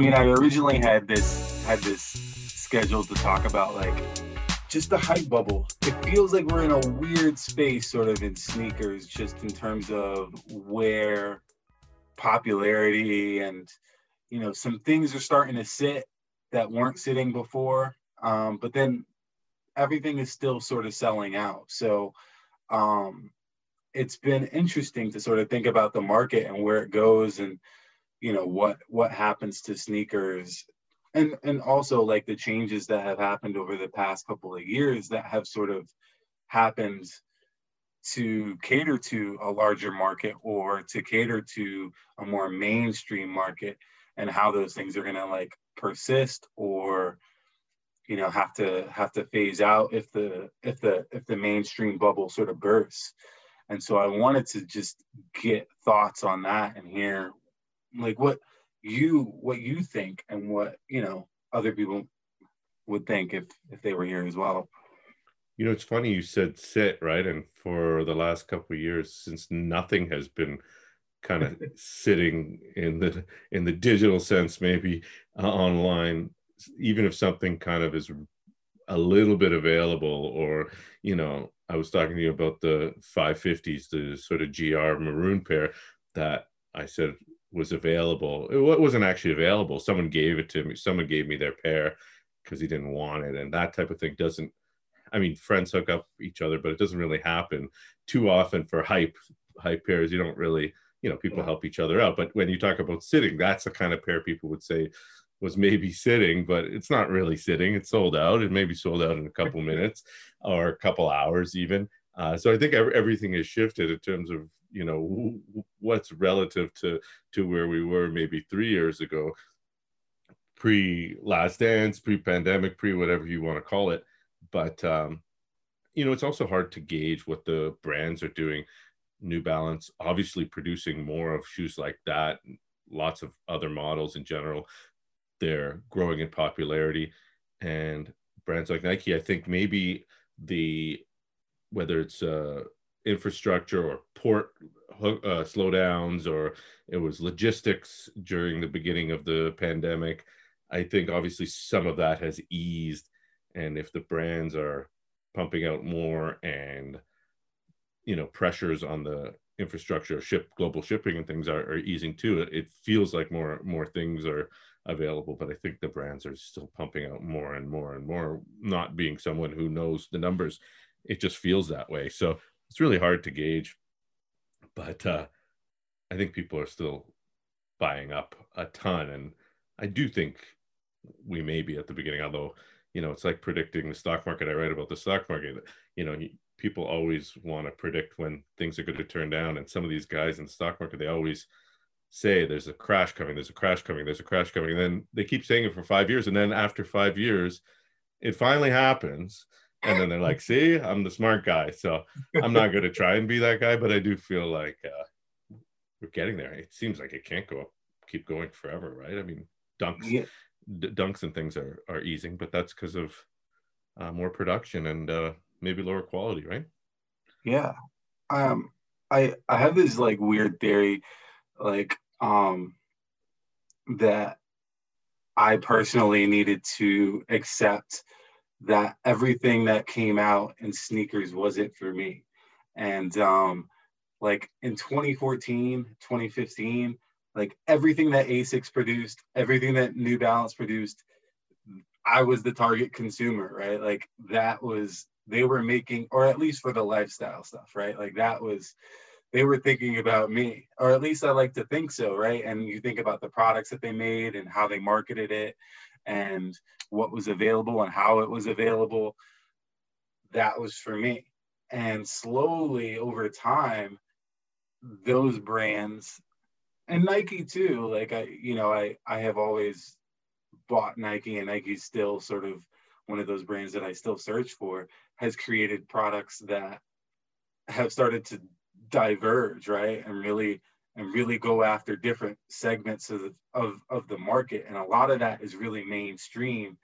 I mean, I originally had this had this scheduled to talk about like just the hype bubble. It feels like we're in a weird space, sort of in sneakers, just in terms of where popularity and you know some things are starting to sit that weren't sitting before. Um, but then everything is still sort of selling out. So um, it's been interesting to sort of think about the market and where it goes and you know what what happens to sneakers and and also like the changes that have happened over the past couple of years that have sort of happened to cater to a larger market or to cater to a more mainstream market and how those things are going to like persist or you know have to have to phase out if the if the if the mainstream bubble sort of bursts. And so i wanted to just get thoughts on that and hear like what you what you think and what you know other people would think if if they were here as well. You know it's funny you said sit right? And for the last couple of years since nothing has been kind of sitting in the in the digital sense maybe uh, online even if something kind of is a little bit available or you know i was talking to you about the 550s the sort of gr maroon pair that i said was available it wasn't actually available someone gave it to me someone gave me their pair because he didn't want it and that type of thing doesn't i mean friends hook up each other but it doesn't really happen too often for hype hype pairs you don't really you know people help each other out but when you talk about sitting that's the kind of pair people would say was maybe sitting, but it's not really sitting. It's sold out. It may be sold out in a couple minutes or a couple hours even. Uh, so I think every, everything has shifted in terms of you know what's relative to to where we were maybe three years ago, pre Last Dance, pre pandemic, pre whatever you want to call it. But um, you know it's also hard to gauge what the brands are doing. New Balance obviously producing more of shoes like that lots of other models in general they're growing in popularity and brands like nike i think maybe the whether it's uh, infrastructure or port uh, slowdowns or it was logistics during the beginning of the pandemic i think obviously some of that has eased. And if the brands are pumping out more and you know pressures on the infrastructure ship global shipping and things are, are easing too it feels like more more things are available. But i think the brands are still pumping out more and more and more not being someone who knows the numbers it just feels that way so it's really hard to gauge but uh, i think people are still buying up a ton and i do think we may be at the beginning although you know it's like predicting the stock market i write about the stock market you know people always want to predict when things are going to turn down and some of these guys in the stock market they always say there's a crash coming, there's a crash coming, there's a crash coming. And then they keep saying it for five years. And then after five years, it finally happens. And then they're like, see, I'm the smart guy. So I'm not going to try and be that guy, but I do feel like uh, we're getting there. It seems like it can't go up, keep going forever, right? I mean, dunks, yeah. d- dunks and things are, are easing, but that's because of uh, more production and uh, maybe lower quality, right? Yeah. Um, I, I have this like weird theory like um that I personally needed to accept that everything that came out in sneakers was it for me. And um like in 2014, 2015, like everything that Asics produced, everything that New Balance produced, I was the target consumer, right? Like that was they were making, or at least for the lifestyle stuff, right? Like that was they were thinking about me, or at least I like to think so, right? And you think about the products that they made and how they marketed it and what was available and how it was available. That was for me. And slowly over time, those brands and Nike too, like I, you know, I, I have always bought Nike and Nike's still sort of one of those brands that I still search for, has created products that have started to diverge, right? And really and really go after different segments of the, of, of the market. And a lot of that is really mainstream.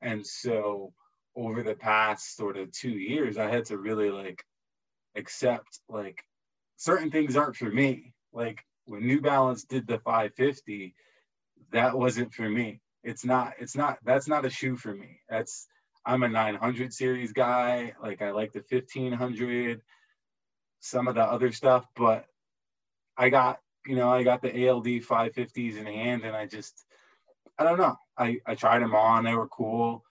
And so over the past sort of two years, I had to really like accept like certain things aren't for me. Like when New Balance did the 550, that wasn't for me. It's not, it's not, that's not a shoe for me. That's, I'm a 900 series guy. Like I like the 1500, some of the other stuff, but I got, you know, I got the ALD 550s in hand and I just, I don't know. I, I tried them on, they were cool.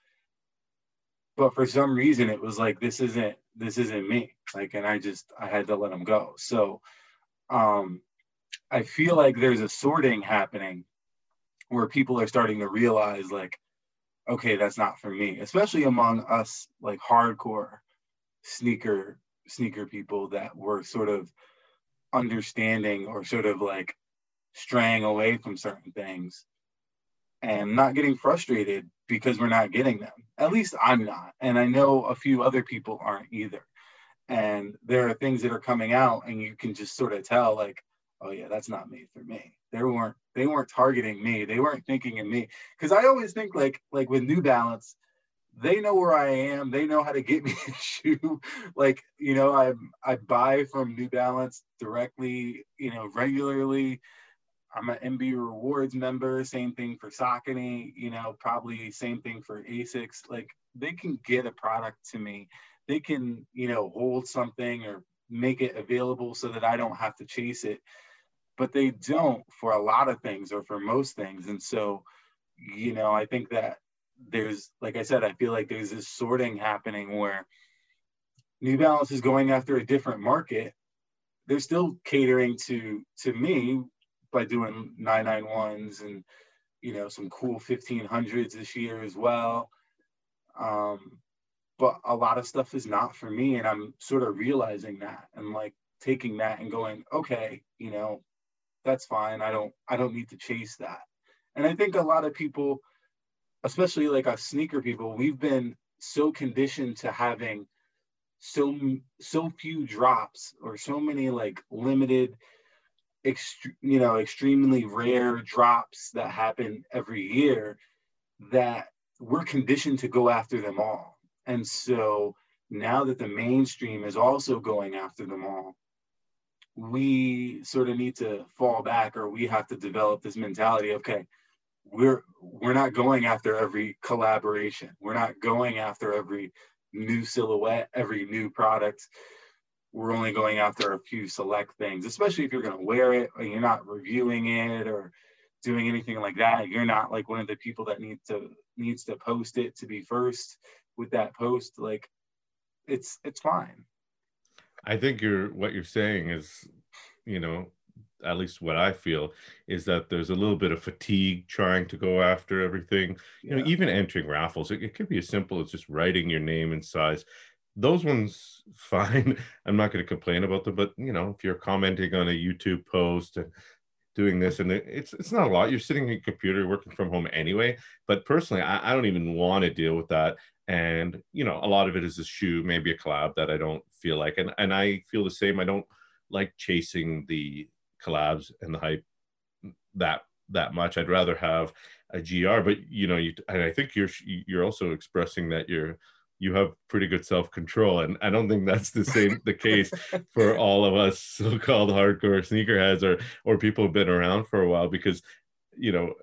But for some reason it was like, this isn't, this isn't me. Like, and I just, I had to let them go. So, um, I feel like there's a sorting happening where people are starting to realize like, okay, that's not for me, especially among us like hardcore sneaker sneaker people that were sort of understanding or sort of like straying away from certain things and not getting frustrated because we're not getting them. At least I'm not. And I know a few other people aren't either. And there are things that are coming out and you can just sort of tell like, oh yeah, that's not made for me. They weren't they weren't targeting me. They weren't thinking of me. Cause I always think like like with New Balance, they know where I am. They know how to get me a shoe. like, you know, I I buy from New Balance directly, you know, regularly. I'm an NB Rewards member. Same thing for Saucony. You know, probably same thing for Asics. Like, they can get a product to me. They can, you know, hold something or make it available so that I don't have to chase it. But they don't for a lot of things or for most things. And so, you know, I think that there's like I said, I feel like there's this sorting happening where New Balance is going after a different market. They're still catering to to me by doing 991s and you know some cool 1500s this year as well. Um, but a lot of stuff is not for me, and I'm sort of realizing that and like taking that and going, okay, you know, that's fine. I don't I don't need to chase that. And I think a lot of people especially like us sneaker people, we've been so conditioned to having so so few drops or so many like limited you know extremely rare drops that happen every year that we're conditioned to go after them all. And so now that the mainstream is also going after them all we sort of need to fall back or we have to develop this mentality okay we're we're not going after every collaboration. We're not going after every new silhouette, every new product. We're only going after a few select things, especially if you're going to wear it or you're not reviewing it or doing anything like that. You're not like one of the people that needs to needs to post it to be first with that post. Like it's it's fine. I think you're what you're saying is, you know, at least what I feel is that there's a little bit of fatigue trying to go after everything. You know, even entering raffles, it, it could be as simple as just writing your name and size. Those ones, fine. I'm not going to complain about them, but you know, if you're commenting on a YouTube post and doing this, and it's it's not a lot. You're sitting at your computer, working from home anyway. But personally, I, I don't even want to deal with that. And you know, a lot of it is a shoe, maybe a collab that I don't feel like, and and I feel the same. I don't like chasing the collabs and the hype that that much. I'd rather have a GR, but you know, you and I think you're you're also expressing that you're you have pretty good self control, and I don't think that's the same the case for all of us so-called hardcore sneakerheads or or people who've been around for a while because you know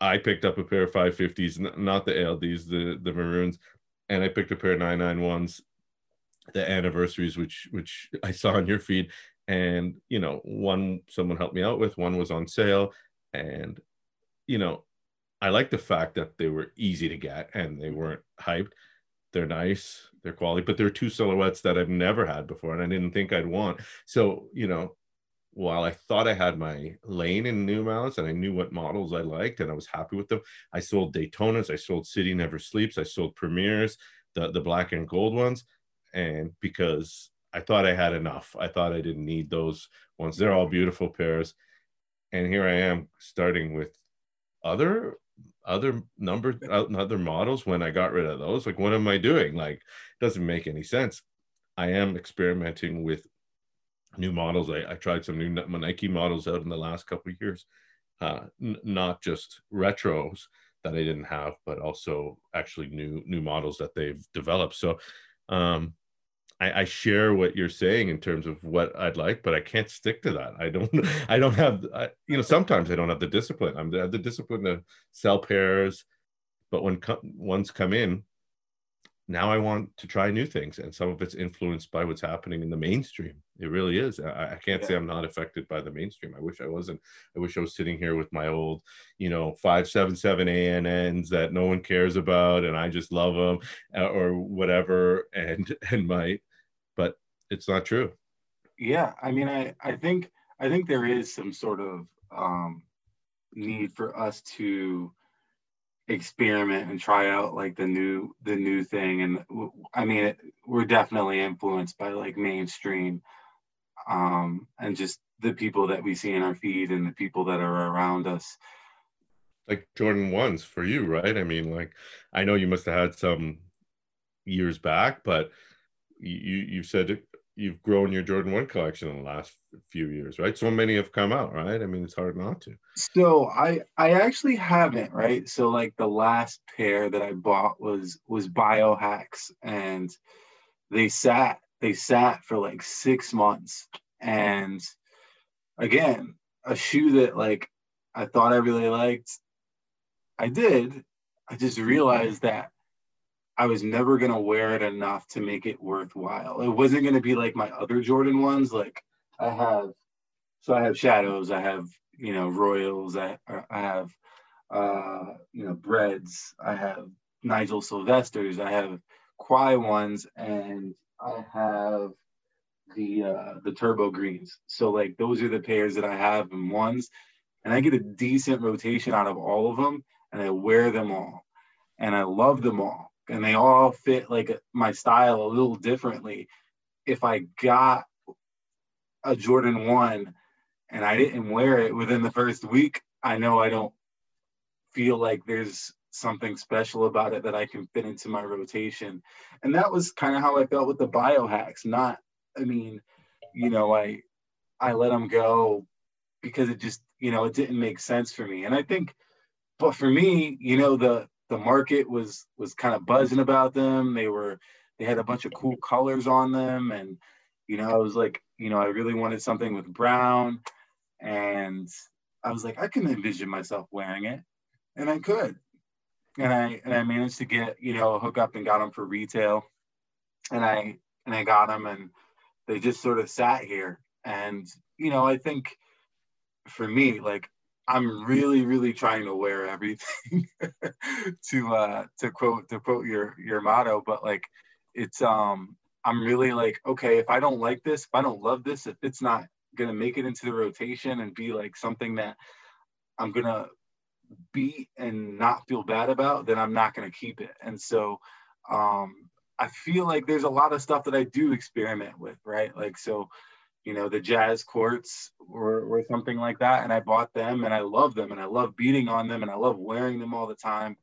I picked up a pair of 550s, not the ALDs, the the maroons, and I picked a pair of 991s, the anniversaries, which which I saw on your feed, and you know one someone helped me out with one was on sale. And you know i like the fact that they were easy to get and they mm-hmm. weren't hyped. They're nice they're quality but they're two silhouettes that i've never had before and i didn't think i'd want. So you know while i thought i had my lane in new balance and i knew what models i liked and i was happy with them i sold daytonas i sold city never sleeps i sold premieres the, the black and gold ones. And because I thought I had enough. I thought I didn't need those ones. They're all beautiful pairs. And here I am starting with other other number other models when I got rid of those. Like what am I doing? Like doesn't make any sense. I am experimenting with new models. I, I tried some new Nike models out in the last couple of years. Uh, n- not just retros that I didn't have, but also actually new new models that they've developed. So um, I, I, share what you're saying in terms of what I'd like, but I can't stick to that. I don't. I don't have. I, you know, sometimes I don't have the discipline. I'm the, the discipline to sell pairs, but when co- ones come in, now I want to try new things, and some of it's influenced by what's happening in the mainstream. It really is. I, I can't yeah. say I'm not affected by the mainstream. I wish I wasn't. I wish I was sitting here with my old, you know, five seven seven ANNs that no one cares about, and I just love them, uh, or whatever, and and my, but it's not true. Yeah, I mean, I I think I think there is some sort of um, need for us to experiment and try out like the new the new thing. And i mean it, we're definitely influenced by like mainstream um and just the people that we see in our feed and the people that are around us. Like jordan ones for you right? I mean like i know you must have had some years back but you you said you've grown your Jordan 1 collection in the last few years, right? So many have come out, right? I mean, it's hard not to. So I I actually haven't, right? So like the last pair that I bought was was biohacks and they sat they sat for like 6 months and again, a shoe that like I thought I really liked I did. I just realized that I was never gonna wear it enough to make it worthwhile. It wasn't gonna be like my other Jordan ones. Like I have, so I have shadows. I have you know royals. I I have uh, you know breads. I have Nigel Sylvesters. I have Quai ones, and I have the uh, the turbo greens. So like those are the pairs that I have in ones, and I get a decent rotation out of all of them, and I wear them all, and I love them all and they all fit like my style a little differently. If I got a Jordan 1 and I didn't wear it within the first week, I know I don't feel like there's something special about it that I can fit into my rotation. And that was kind of how I felt with the biohacks. Not, I mean, you know, I I let them go because it just, you know, it didn't make sense for me. And I think, but for me, you know, the the market was was kind of buzzing about them. They were they had a bunch of cool colors on them, and you know I was like, you know, I really wanted something with brown, and I was like, I can envision myself wearing it, and I could, and I and I managed to get you know a hookup and got them for retail, and I and I got them, and they just sort of sat here, and you know I think for me like I'm really, really trying to wear everything to uh to quote to quote your your motto, but like it's um I'm really like, okay, if I don't like this, if I don't love this, if it's not gonna make it into the rotation and be like something that I'm gonna beat and not feel bad about, then I'm not gonna keep it. And so um I feel like there's a lot of stuff that I do experiment with, right? Like so you know, the jazz courts or, or something like that. And I bought them and I love them and I love beating on them and I love wearing them all the time.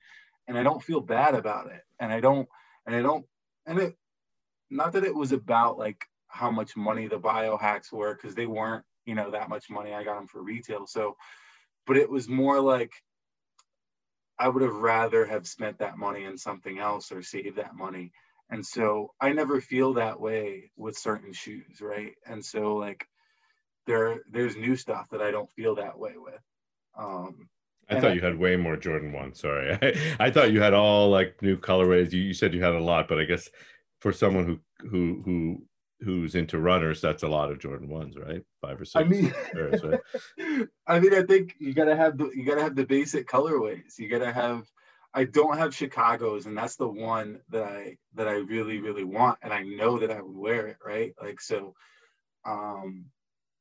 And I don't feel bad about it. And I don't, and I don't, and it, not that it was about like how much money the biohacks were, because they weren't, you know, that much money. I got them for retail. So, but it was more like, I would have rather have spent that money in something else or saved that money and so i never feel that way with certain shoes right and so like there there's new stuff that i don't feel that way with um I thought I, you had way more Jordan one. Sorry, I, I thought you had all like new colorways. You, you said you had a lot, but I guess for someone who who who who's into runners, that's a lot of Jordan ones, right? Five or six. I mean, pairs, right? I mean, I think you gotta have the you gotta have the basic colorways. You gotta have I don't have Chicago's, and that's the one that I that I really really want, and I know that I would wear it, right? Like so. Um,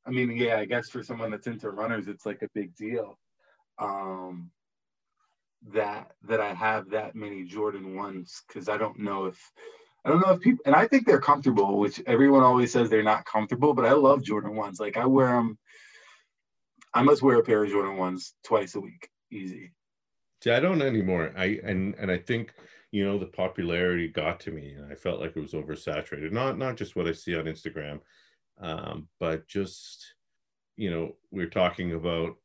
I mean, yeah, I guess for someone that's into runners, it's like a big deal. Um, that that I have that many Jordan ones because I don't know if I don't know if people and I think they're comfortable, which everyone always says they're not comfortable, but I love Jordan ones. Like I wear them. I must wear a pair of Jordan ones twice a week, easy. See, I don't anymore. I and and I think you know the popularity got to me, and I felt like it was oversaturated. Not not just what I see on Instagram, um, but just you know we're talking about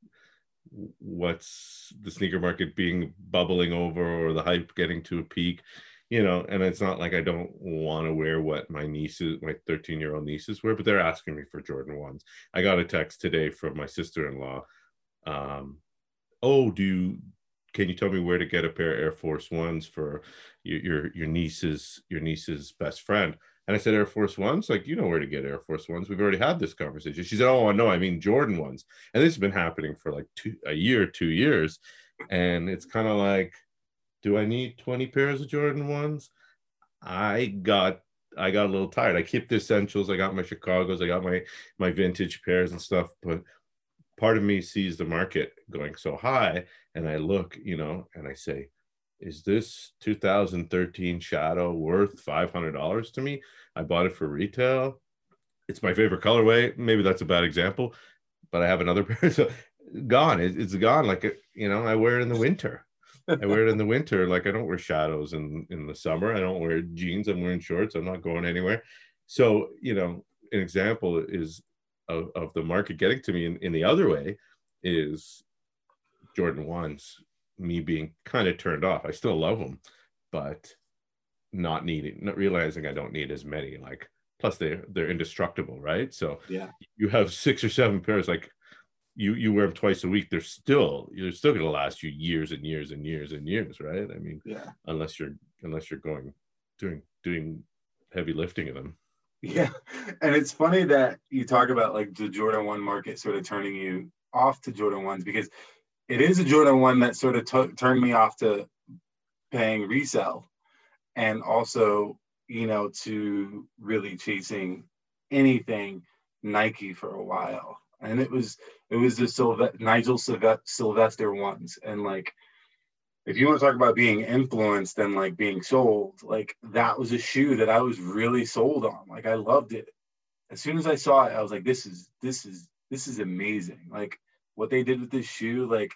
what's the sneaker market being bubbling over or the hype getting to a peak you know, and it's not like I don't want to wear what my nieces, my 13 year old nieces wear, but they're asking me for Jordan ones. I got a text today from my sister in law. Um, oh, do you, can you tell me where to get a pair of Air Force Ones for your, your, your niece's, your niece's best friend? And I said, Air Force Ones? Like, you know where to get Air Force Ones. We've already had this conversation. She said, Oh, no, I mean Jordan ones. And this has been happening for like two, a year, two years. And it's kind of like, do I need 20 pairs of Jordan ones? I got I got a little tired. I keep the essentials. I got my Chicago's. I got my my vintage pairs and stuff. But part of me sees the market going so high, and I look, you know, and I say, is this 2013 Shadow worth $500 to me? I bought it for retail. It's my favorite colorway. Maybe that's a bad example, but I have another pair. So gone. It's gone. Like, uh, you know, I wear it in the winter. I wear it in the winter. Like I don't wear shadows in, in the summer. I don't wear jeans. I'm wearing shorts. I'm not going anywhere. So, you know, an example is of, of the market getting to me in, in the other way is Jordan ones me being kind of turned off. I still love them, but not needing, not realizing I don't need as many. Like, plus they they're indestructible, right? So yeah, you have six or seven pairs. Like, you you wear them twice a week. They're still you're still going to last you years and years and years and years, right? I mean, yeah, unless you're unless you're going doing doing heavy lifting of them. Yeah, and it's funny that you talk about like the Jordan One market sort of turning you off to Jordan ones because it is a Jordan one that sort of t- turned me off to paying resale and also, you know, to really chasing anything Nike for a while. And it was it was the Sylve- Nigel Sylvester ones. And like if you want to talk about being influenced and like being sold, like that was a shoe that I was really sold on. Like I loved it. As soon as I saw it, I was like, this is this is this is amazing. Like what they did with this shoe, like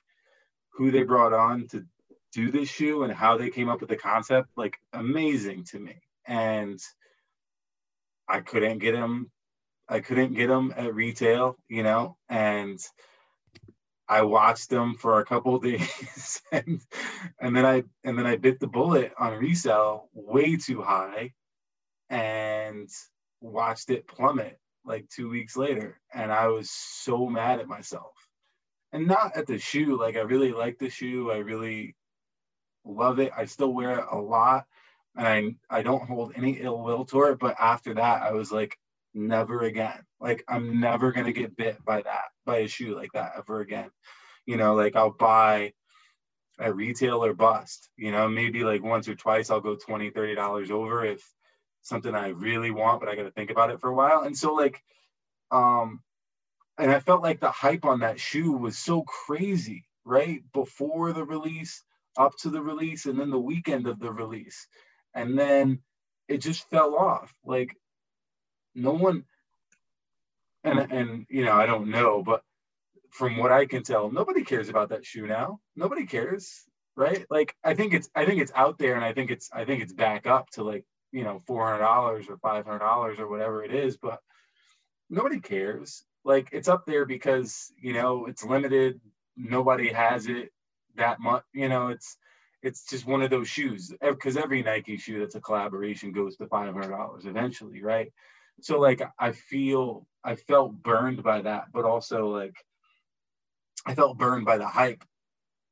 who they brought on to do this shoe and how they came up with the concept, like amazing to me. And I couldn't get them. I couldn't get them at retail, you know, and I watched them for a couple days and and then I and then I bit the bullet on resale way too high and watched it plummet like 2 weeks later and I was so mad at myself and not at the shoe. Like I really like the shoe. I really love it. I still wear it a lot, and I I don't hold any ill will toward it. But after that, I was like, never again. Like I'm never gonna get bit by that by a shoe like that ever again. You know, like I'll buy a retail or bust. You know, maybe like once or twice I'll go 20 30 dollars over if something I really want, but I got to think about it for a while. And so like um and I felt like the hype on that shoe was so crazy, right? Before the release, up to the release, and then the weekend of the release. And then it just fell off. Like no one and and you know, I don't know, but from what I can tell, nobody cares about that shoe now. Nobody cares, right? Like I think it's I think it's out there and I think it's I think it's back up to like, you know, $400 or $500 or whatever it is, but nobody cares like it's up there because you know it's limited. Nobody has it that much you know it's it's just one of those shoes. Because every nike shoe that's a collaboration goes to $500 eventually right? So like i feel i felt burned by that but also like i felt burned by the hype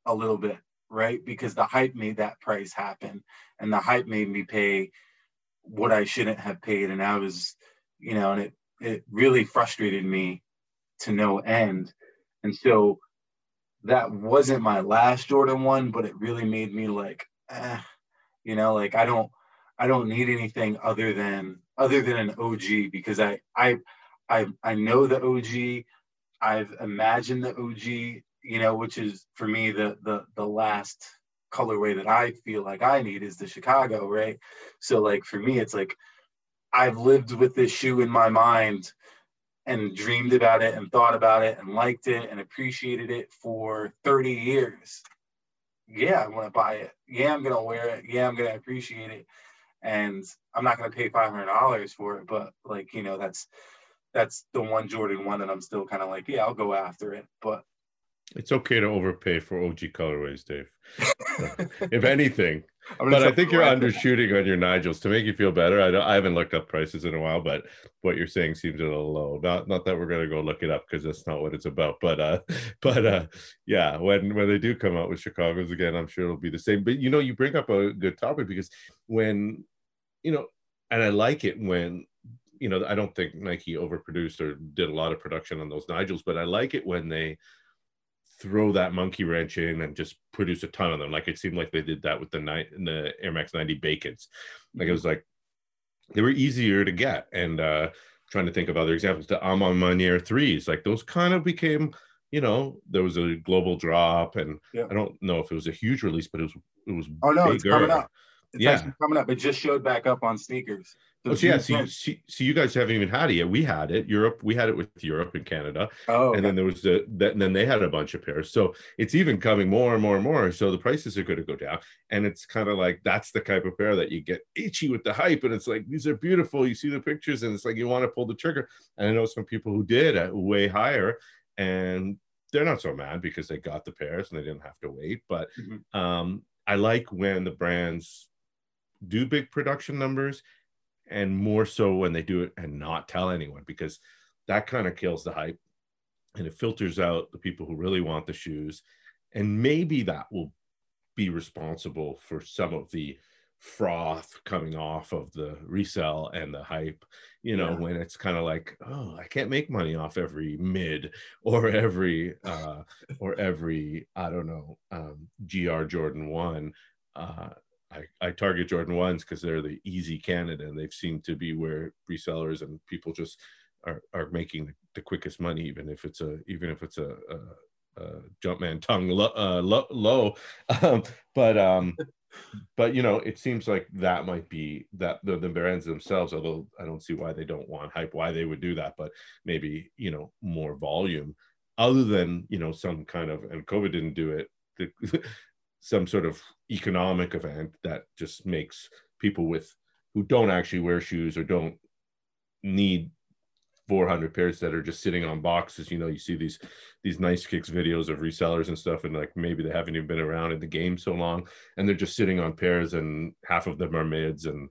a little bit right? Because the hype made that price happen and the hype made me pay what i shouldn't have paid and i was you know and it it really frustrated me to no end. And so that wasn't my last Jordan one, but it really made me like, eh, you know, like I don't I don't need anything other than other than an OG because I I I I know the OG. I've imagined the OG, you know, which is for me the the the last colorway that I feel like I need is the Chicago, right? So like for me, it's like I've lived with this shoe in my mind and dreamed about it and thought about it and liked it and appreciated it for 30 years. Yeah, I want to buy it. Yeah, I'm to wear it. Yeah, I'm to appreciate it. And I'm not to pay $500 for it, but like, you know, that's that's the one Jordan one that I'm still kind of like, yeah, I'll go after it. But it's okay to overpay for OG colorways, Dave. if anything, but I think you're undershooting on your Nigels to make you feel better. I don't, I haven't looked up prices in a while, but what you're saying seems a little low. Not not that we're gonna go look it up because that's not what it's about. But uh, but uh, yeah, when when they do come out with Chicago's again, I'm sure it'll be the same. But you know, you bring up a good topic because when you know, and I like it when you know, I don't think Nike overproduced or did a lot of production on those Nigels, but I like it when they throw that monkey wrench in and just produce a ton of them. Like it seemed like they did that with the night the Air Max 90 Bacons. Like it was like they were easier to get. And uh trying to think of other examples, the A Ma Maniére threes, like those kind of became, you know, there was a global drop, and yeah. I don't know if it was a huge release, but it was it was oh no, bigger. it's coming up. It's yeah. coming up. It just showed back up on sneakers. Oh, so yeah. So you, see, so you guys haven't even had it yet. We had it. Europe. We had it with Europe and Canada. Oh. Okay. And then there was the that. And then they had a bunch of pairs. So it's even coming more and more and more. So the prices are going to go down. And it's kind of like that's the type of pair that you get itchy with the hype. And it's like these are beautiful. You see the pictures, and it's like you want to pull the trigger. And I know some people who did at way higher, and they're not so mad because they got the pairs and they didn't have to wait. But mm-hmm. um, I like when the brands do big production numbers and more so when they do it and not tell anyone because that kind of kills the hype and it filters out the people who really want the shoes and maybe that will be responsible for some of the froth coming off of the resell and the hype you know yeah. when it's kind of like oh i can't make money off every mid or every uh or every i don't know um gr jordan 1 uh I, I target Jordan ones because they're the easy candidate and they've seemed to be where resellers and people just are, are making the quickest money, even if it's a even if it's a, a, a Jumpman tongue low, uh, low, low. Um, but um, but you know it seems like that might be that the, the brands themselves although i don't see why they don't want hype why they would do that but maybe you know more volume other than you know some kind of and covid didn't do it the, some sort of economic event that just makes people with who don't actually wear shoes or don't need 400 pairs that are just sitting on boxes you know you see these these nice kicks videos of resellers and stuff and like maybe they haven't even been around in the game so long and they're just sitting on pairs and half of them are mids and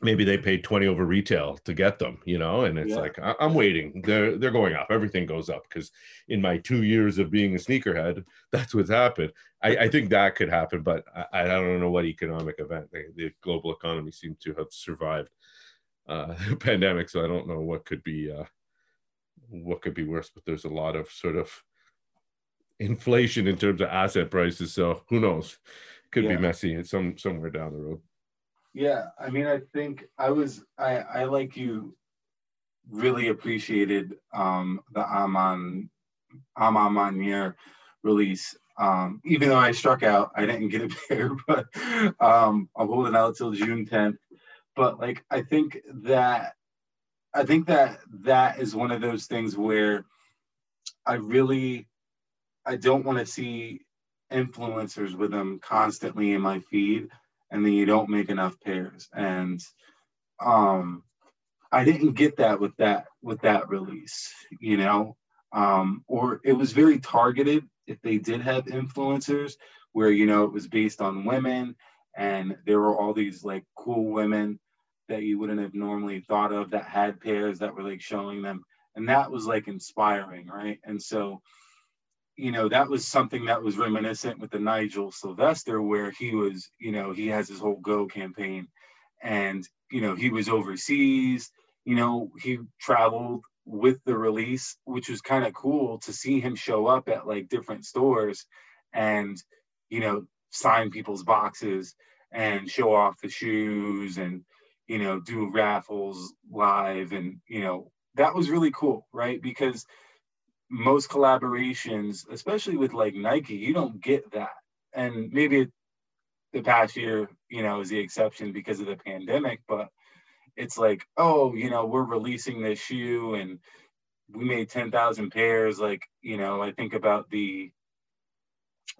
maybe they paid 20 over retail to get them you know and it's yeah. like I- am waiting. They're they're going up. Everything goes up because in my two years of being a sneakerhead that's what's happened. I, I think that could happen but I, I don't know what economic event the, the global economy seemed to have survived uh pandemic so i don't know what could be uh what could be worse but there's a lot of sort of inflation in terms of asset prices so who knows? Could yeah. be messy it's some somewhere down the road yeah, I mean, I think I was I I like you really appreciated um the Aman A Ma release. Um, even though I struck out, I didn't get a pair, but um, I'm holding out till June 10th. But like, I think that I think that that is one of those things where I really I don't want to see influencers with them constantly in my feed and then you don't make enough pairs. And um, I didn't get that with that with that release, you know, um, or it was very targeted. If they did have influencers, where you know it was based on women, and there were all these like cool women that you wouldn't have normally thought of that had pairs that were like showing them, and that was like inspiring, right? And so you know, that was something that was reminiscent with the Nigel Sylvester, where he was, you know, he has his whole Go campaign and, you know, he was overseas, you know, he traveled with the release, which was kind of cool to see him show up at like different stores and, you know, sign people's boxes and show off the shoes and, you know, do raffles live. And, you know, that was really cool, right? Because, most collaborations, especially with like Nike, you don't get that. And maybe the past year, you know, is the exception because of the pandemic, but it's like, oh, you know, we're releasing this shoe and we made 10,000 pairs. Like, you know, I think about the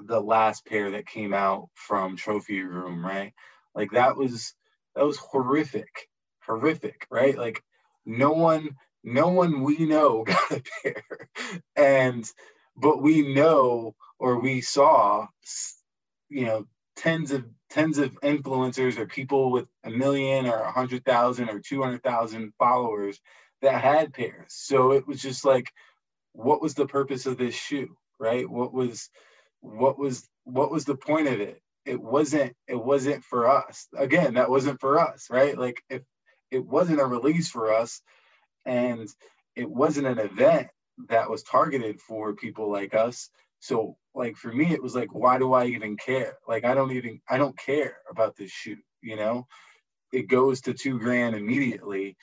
the last pair that came out from Trophy Room, right? Like that was that was horrific, horrific, right? Like no one no one we know got a pair and but we know or we saw you know tens of tens of influencers or people with a million or a hundred thousand or two hundred thousand followers that had pairs. So it was just like, what was the purpose of this shoe, right? What was what was what was the point of it? It wasn't it wasn't for us. Again, that wasn't for us, right? Like if it wasn't a release for us and it wasn't an event that was targeted for people like us. So like for me, it was like, why do I even care? Like I don't even I don't care about this shoe, you know? It goes to two grand immediately.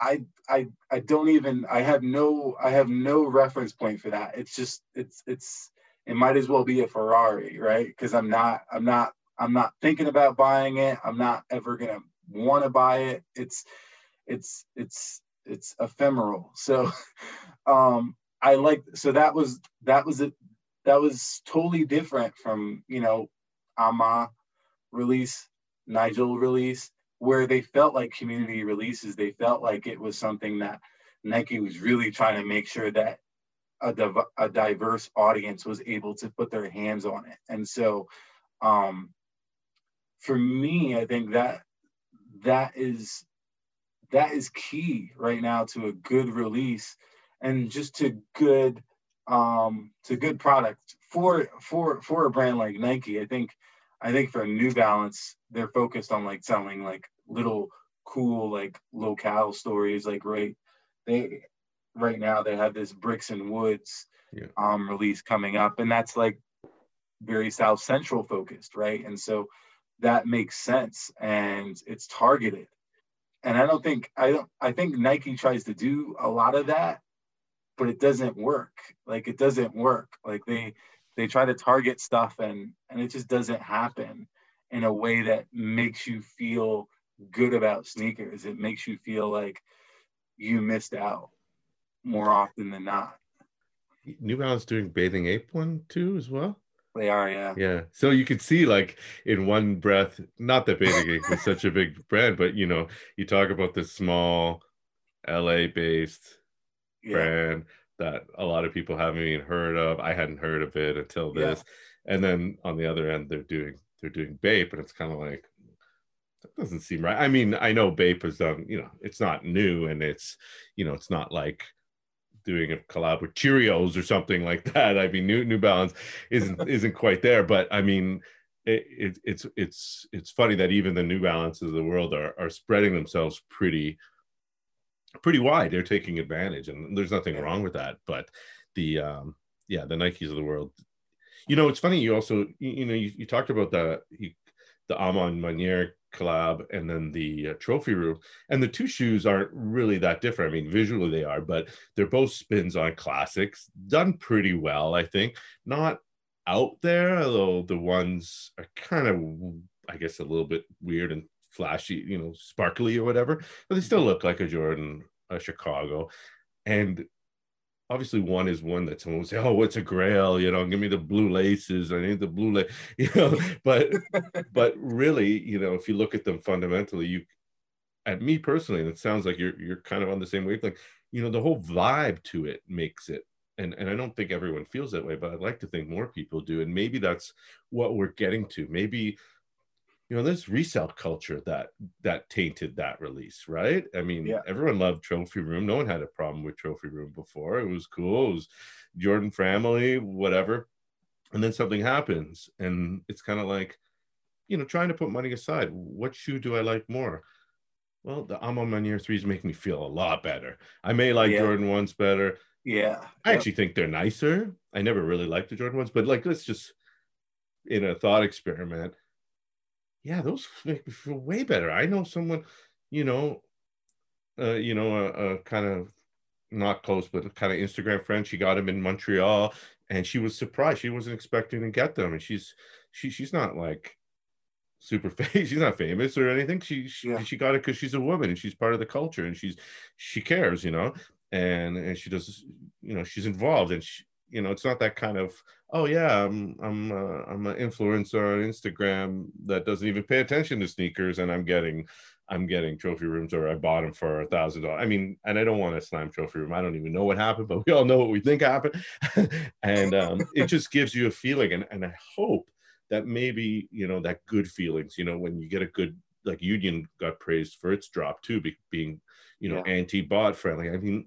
I I I don't even I have no I have no reference point for that. It's just it's it's it might as well be a Ferrari, right? Because I'm not I'm not I'm not thinking about buying it. I'm not ever gonna want to buy it. It's it's it's it's ephemeral. So um I like so that was that was it that was totally different from you know Ama release, Nigel release, where they felt like community releases. They felt like it was something that Nike was really trying to make sure that a, div- a diverse audience was able to put their hands on it. And so um, for me, I think that that is that is key right now to a good release and just to good um to good product for for for a brand like Nike. I think I think for New Balance, they're focused on like selling like little cool like locale stories like right they right now they have this bricks and woods yeah. um release coming up and that's like very south central focused right and so that makes sense and it's targeted and i don't think i don't i think nike tries to do a lot of that but it doesn't work. Like it doesn't work. Like they they try to target stuff and and it just doesn't happen in a way that makes you feel good about sneakers. It makes you feel like you missed out more often than not. New balance doing bathing ape one too as well they are, yeah. Yeah. So you could see, like, in one breath, not that Bathing Ape is such a big brand, but you know, you talk about this small LA based yeah. brand that a lot of people haven't even heard of. I hadn't heard of it until this. Yeah. And then on the other end, they're doing they're doing Bape, and it's kind of like that doesn't seem right. I mean, I know Bape has done, you know, it's not new and it's, you know, it's not like doing a collab with Cheerios or something like that. I mean, New New Balance isn't isn't quite there, but I mean, it, it, it's it's it's funny that even the New Balances of the world are are spreading themselves pretty pretty wide. They're taking advantage, and there's nothing wrong with that. But the um, yeah, the Nikes of the world. You know, it's funny. You also you, you know you, you talked about the the A Ma Maniére collab and then the uh, trophy room. And the two shoes aren't really that different. I mean visually they are but they're both spins on classics done pretty well i think. Not out there although the ones are kind of i guess a little bit weird and flashy you know sparkly or whatever but they still look like a jordan a chicago. And obviously one is one that someone will say, "Oh, what's a grail?" You know, give me the blue laces. I need the blue lace. You know, but but really, you know, if you look at them fundamentally, you, at me personally, and it sounds like you're you're kind of on the same wavelength. You know, the whole vibe to it makes it. And, and I don't think everyone feels that way, but I'd like to think more people do. And maybe that's what we're getting to. Maybe you know this resale culture that that tainted that release right? I mean yeah. everyone loved trophy room. No one had a problem with trophy room before. It was cool. It was jordan family whatever. And then something happens and it's kind of like you know trying to put money aside. What shoe do i like more? Well the A Ma Maniére 3s make me feel a lot better. I may like yeah. jordan ones better. Yeah. I yep. actually think they're nicer. I never really liked the jordan ones but like let's just in a thought experiment yeah, those make me feel way better. I know someone, you know, uh, you know, a, a kind of not close, but kind of Instagram friend. She got him in Montreal, and she was surprised. She wasn't expecting to get them, and she's she she's not like super famous. She's not famous or anything. She she, yeah. she got it because she's a woman and she's part of the culture, and she's she cares, you know, and and she does, you know, she's involved, and she, you know, it's not that kind of oh yeah, I'm I'm uh, I'm an influencer on Instagram that doesn't even pay attention to sneakers, and I'm getting I'm getting trophy rooms or I bought them for a thousand dollars. I mean, and I don't want to slam trophy room. I don't even know what happened, but we all know what we think happened, and um, it just gives you a feeling, and and I hope that maybe you know that good feelings you know when you get a good like union got praised for its drop too be, being you know yeah. anti-bot friendly i mean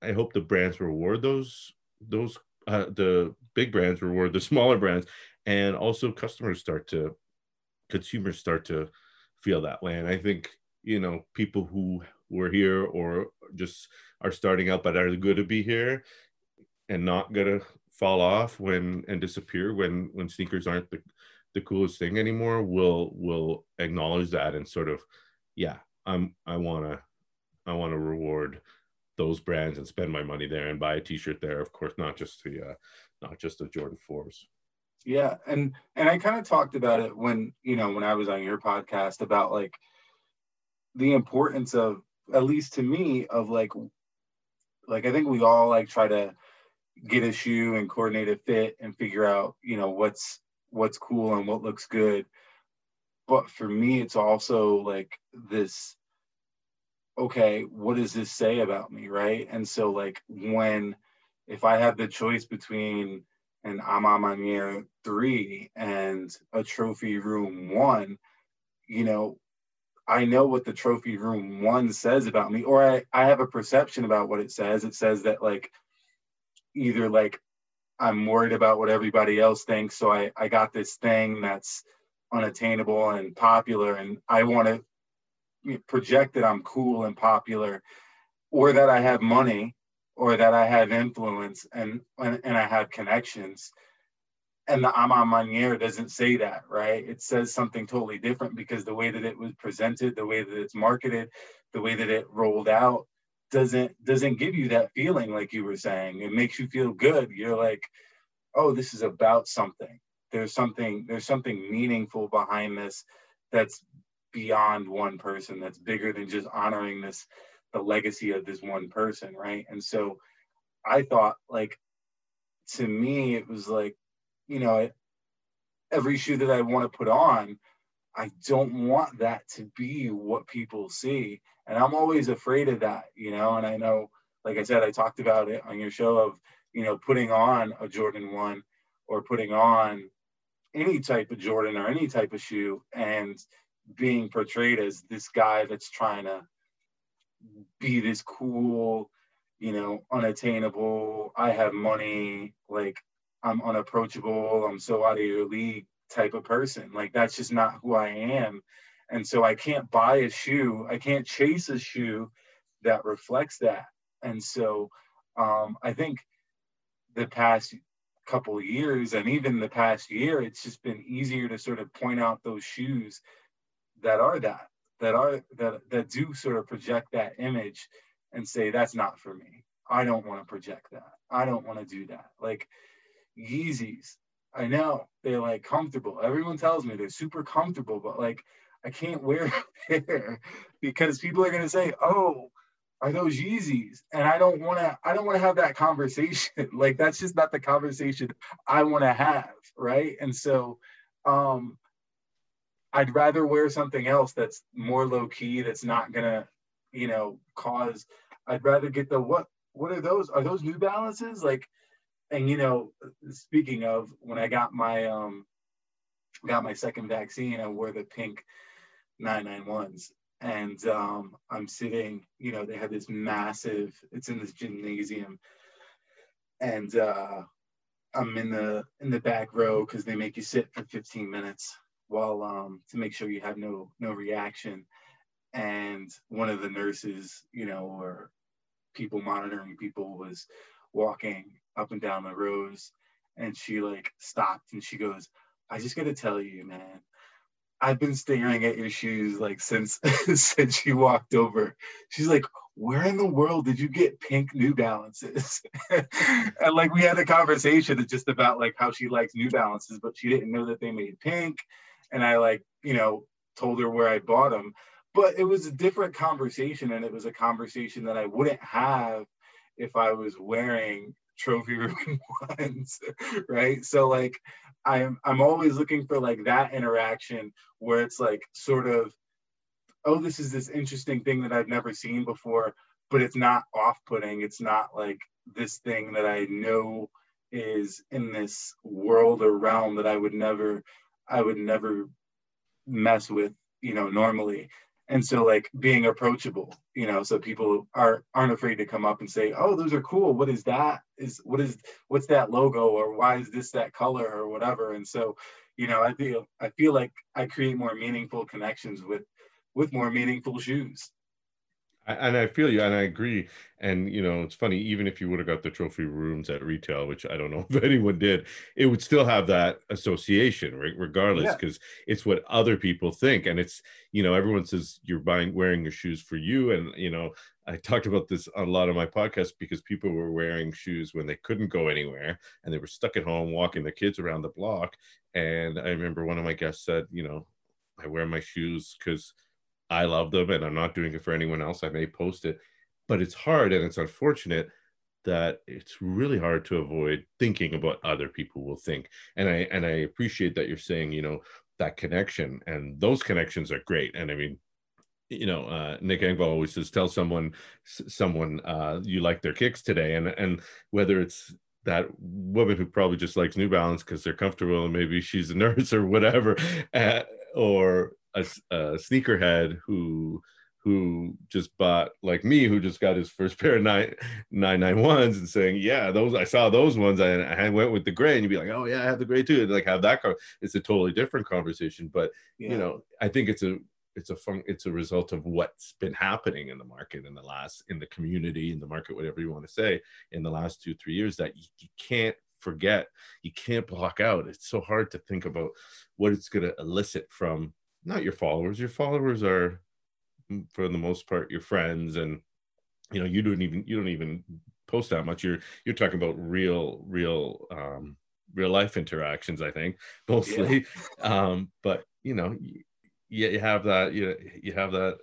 i hope the brands reward those those uh, the big brands reward the smaller brands. And also customers start to consumers start to feel that way. And i think you know people who were here or just are starting out but are good to be here and not gonna fall off when and disappear when when sneakers aren't the, the coolest thing anymore will will acknowledge that and sort of yeah i'm i want to i want to reward those brands and spend my money there and buy a t-shirt there of course not just the uh not just the jordan 4s yeah and and i kind of talked about it when you know when i was on your podcast about like the importance of at least to me of like like i think we all like try to get a shoe and coordinate a fit and figure out you know what's what's cool and what looks good. But for me it's also like this okay what does this say about me right and so like when if i have the choice between an A Ma Maniére 3 and a trophy room 1 you know I know what the trophy room one says about me, or I, I have a perception about what it says. It says that like either like I'm worried about what everybody else thinks. So I, I got this thing that's unattainable and popular, and I want to project that I'm cool and popular, or that I have money, or that I have influence and, and, and I have connections. And the ama manier doesn't say that right? It says something totally different because the way that it was presented the way that it's marketed the way that it rolled out doesn't doesn't give you that feeling like you were saying. It makes you feel good. You're like oh this is about something. There's something there's something meaningful behind this that's beyond one person that's bigger than just honoring this the legacy of this one person right and so i thought like to me it was like you know, every shoe that I want to put on, I don't want that to be what people see. And I'm always afraid of that, you know. And I know, like I said, I talked about it on your show of, you know, putting on a Jordan 1 or putting on any type of Jordan or any type of shoe and being portrayed as this guy that's trying to be this cool, you know, unattainable, I have money, like I'm unapproachable, I'm so out of your league type of person. Like that's just not who I am. And so I can't buy a shoe, I can't chase a shoe that reflects that. And so um, I think the past couple years and even the past year, it's just been easier to sort of point out those shoes that are that, that are that that do sort of project that image and say that's not for me. I don't want to project that. I don't want to do that. Like Yeezys. I know they're like comfortable. Everyone tells me they're super comfortable, but like I can't wear a pair because people are gonna say, "Oh, are those Yeezys?" And I don't want to. I don't want to have that conversation. like that's just not the conversation I want to have, right? And so, um, I'd rather wear something else that's more low key. That's not gonna, you know, cause. I'd rather get the what? What are those? Are those New Balances? Like and you know, speaking of when I got my um got my second vaccine, I wore the pink 991s. And um, I'm sitting, you know, they have this massive, it's in this gymnasium. And uh, I'm in the in the back row because they make you sit for 15 minutes while um, to make sure you have no no reaction. And one of the nurses, you know, or people monitoring people was walking up and down the rows and she like stopped and she goes i just gotta tell you man i've been staring at your shoes like since since she walked over. She's like where in the world did you get pink new balances? And like we had a conversation just about like how she likes new balances but she didn't know that they made pink and i like you know told her where i bought them but it was a different conversation and it was a conversation that i wouldn't have if i was wearing trophy room ones, right? So like I'm I'm always looking for like that interaction where it's like sort of, oh, this is this interesting thing that I've never seen before, but it's not off-putting. It's not like this thing that I know is in this world or realm that I would never I would never mess with, you know, normally. And so like being approachable, you know, so people are aren't afraid to come up and say, "Oh, those are cool. What is that? Is what is what's that logo or why is this that color or whatever?" And so, you know, I feel I feel like I create more meaningful connections with with more meaningful shoes and I feel you, and I agree. And you know, it's funny. Even if you would have got the trophy rooms at retail, which I don't know if anyone did, it would still have that association, right? Regardless, because yeah. it's what other people think, and it's you know, everyone says you're buying wearing your shoes for you, and you know, I talked about this on a lot of my podcasts because people were wearing shoes when they couldn't go anywhere, and they were stuck at home walking their kids around the block. And I remember one of my guests said, you know, I wear my shoes because I love them and I'm not doing it for anyone else. I may post it, but it's hard and it's unfortunate that it's really hard to avoid thinking about other people will think. And I and I appreciate that you're saying, you know, that connection and those connections are great. And I mean, you know, uh, Nick Engvall always says, tell someone, someone uh, you like their kicks today, and and whether it's that woman who probably just likes New Balance because they're comfortable and maybe she's a nurse or whatever, uh, or a, a sneakerhead who who just bought like me who just got his first pair of nine nine nine ones and saying yeah those i saw those ones and i went with the gray. And you'd be like oh yeah i have the gray too. And like have that car it's a totally different conversation but yeah. you know i think it's a it's a fun it's a result of what's been happening in the market in the last in the community in the market whatever you want to say in the last two three years that you, you can't forget you can't block out. It's so hard to think about what it's going to elicit from not your followers. Your followers are mm, for the most part your friends and you know you don't even you don't even post that much. You're you're talking about real real um real life interactions i think mostly. Yeah. um but you know you, you have that you you have that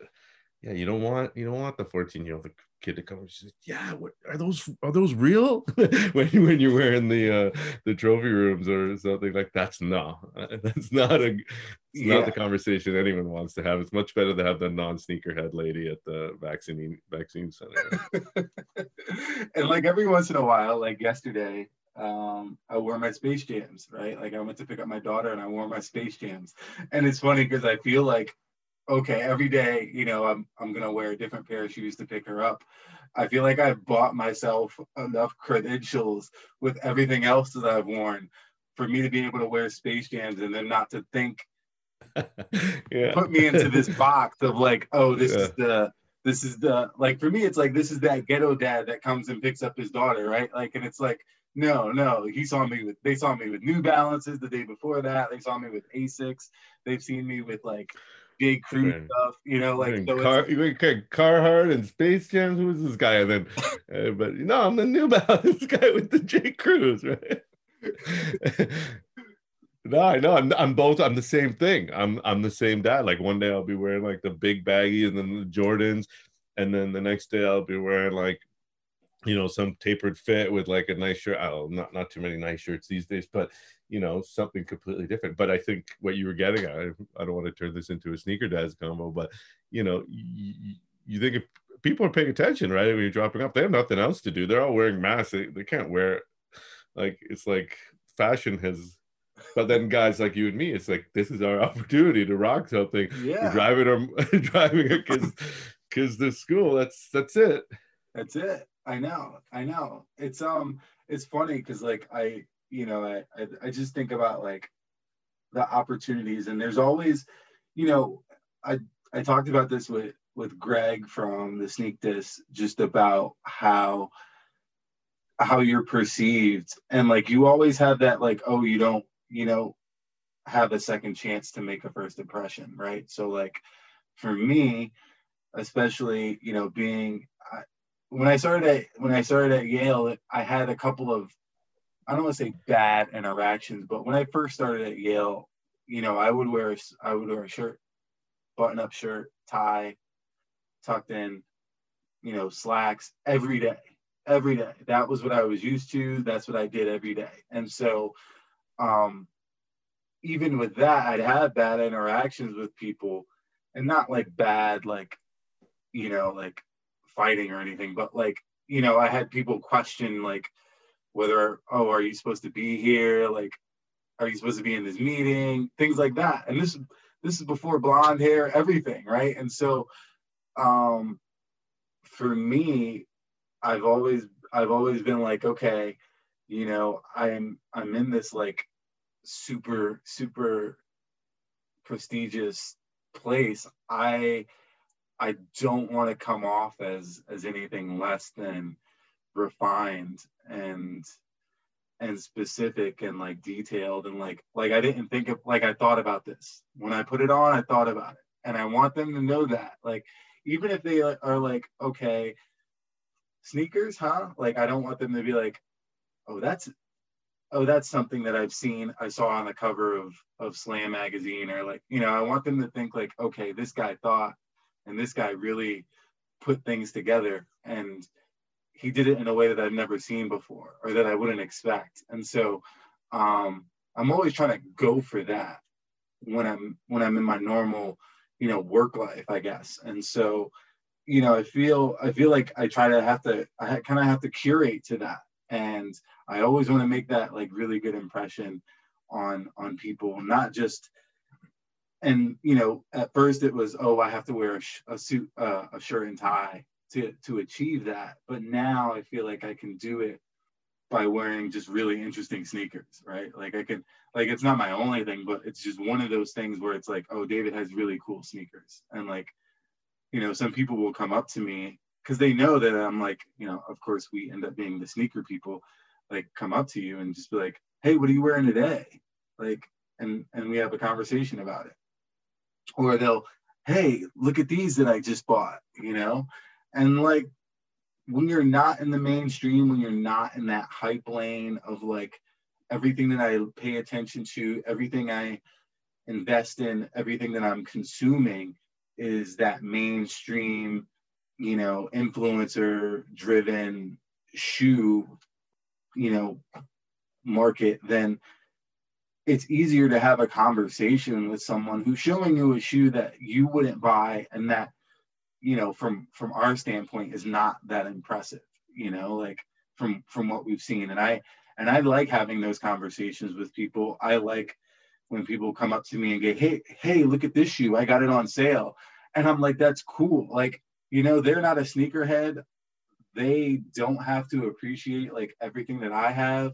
yeah you don't want you don't want the 14 year old kid to come and says, "Yeah, what are those? Are those real?" when when you're wearing the uh, the trophy rooms or something like that's no, that's not a it's yeah. not the conversation anyone wants to have. It's much better to have the non sneakerhead lady at the vaccine vaccine center. and like every once in a while, like yesterday, um, I wore my Space Jams, right? Like I went to pick up my daughter and I wore my Space Jams, and it's funny because I feel like okay, every day, you know, I'm I'm gonna wear a different pair of shoes to pick her up. I feel like I've bought myself enough credentials with everything else that I've worn for me to be able to wear Space Jams and then not to think yeah. put me into this box of like, oh, this yeah. is the this is the like for me, it's like this is that ghetto dad that comes and picks up his daughter, right? Like, and it's like, no, no, he saw me with they saw me with New Balances the day before that. They saw me with Asics. They've seen me with like J. Crew right. stuff, you know, like so Car, okay, Carhartt and Space Jams. Who's this guy? And then, uh, but you know, I'm the New Balance guy with the J. Crews, right? no, I know. I'm I'm both. I'm the same thing. I'm I'm the same dad. Like one day I'll be wearing like the big baggy and then the Jordans, and then the next day I'll be wearing like you know some tapered fit with like a nice shirt oh not not too many nice shirts these days but you know something completely different. But i think what you were getting at i, don't want to turn this into a sneaker dads combo but you know you, you think if people are paying attention right? When you're dropping off they have nothing else to do. They're all wearing masks. They, they can't wear like it's like fashion has but then guys like you and me it's like this is our opportunity to rock something. Yeah. we're driving our driving our kids kids to school. That's that's it. That's it. I know, I know. It's um, it's funny because like I, you know, I, I, I just think about like the opportunities, and there's always, you know, I I talked about this with with Greg from the Sneak This just about how how you're perceived, and like you always have that like, oh, you don't, you know, have a second chance to make a first impression, right? So like for me, especially, you know, being when I started at when I started at Yale, I had a couple of I don't want to say bad interactions, but when I first started at Yale, you know, I would wear I would wear a shirt, button up shirt, tie, tucked in, you know, slacks every day, every day. That was what I was used to. That's what I did every day. And so, um, even with that, I'd have bad interactions with people, and not like bad, like, you know, like fighting or anything, but like, you know, I had people question like whether, oh, are you supposed to be here? Like, are you supposed to be in this meeting? Things like that. And this this is before blonde hair, everything, right? And so um for me, I've always I've always been like, okay, you know, I'm I'm in this like super super prestigious place. I I don't want to come off as as anything less than refined and and specific and like detailed and like like I didn't think of like I thought about this. When I put it on I thought about it. And I want them to know that. Like even if they are like okay sneakers huh? Like I don't want them to be like oh that's oh that's something that I've seen I saw on the cover of of Slam magazine or like you know I want them to think like okay this guy thought and this guy really put things together. And he did it in a way that I've never seen before or that I wouldn't expect. And so um, I'm always trying to go for that when I'm when I'm in my normal, you know, work life, I guess. And so, you know, I feel I feel like I try to have to I kind of have to curate to that. And I always want to make that like really good impression on on people, not just and you know at first it was oh i have to wear a, sh- a suit uh, a shirt and tie to to achieve that. But now i feel like i can do it by wearing just really interesting sneakers right? Like i can like it's not my only thing but it's just one of those things where it's like oh david has really cool sneakers. And like you know some people will come up to me because they know that i'm like you know of course we end up being the sneaker people like come up to you and just be like hey what are you wearing today? Like and and we have a conversation about it. Or they'll hey look at these that i just bought you know and like when you're not in the mainstream, when you're not in that hype lane of like everything that I pay attention to, everything I invest in, everything that I'm consuming is that mainstream, you know, influencer driven shoe, you know, market, then it's easier to have a conversation with someone who's showing you a shoe that you wouldn't buy and that you know from from our standpoint is not that impressive you know like from from what we've seen. And i and i like having those conversations with people. I like when people come up to me and go hey hey look at this shoe. I got it on sale. And i'm like that's cool. Like you know they're not a sneakerhead. They don't have to appreciate like everything that i have.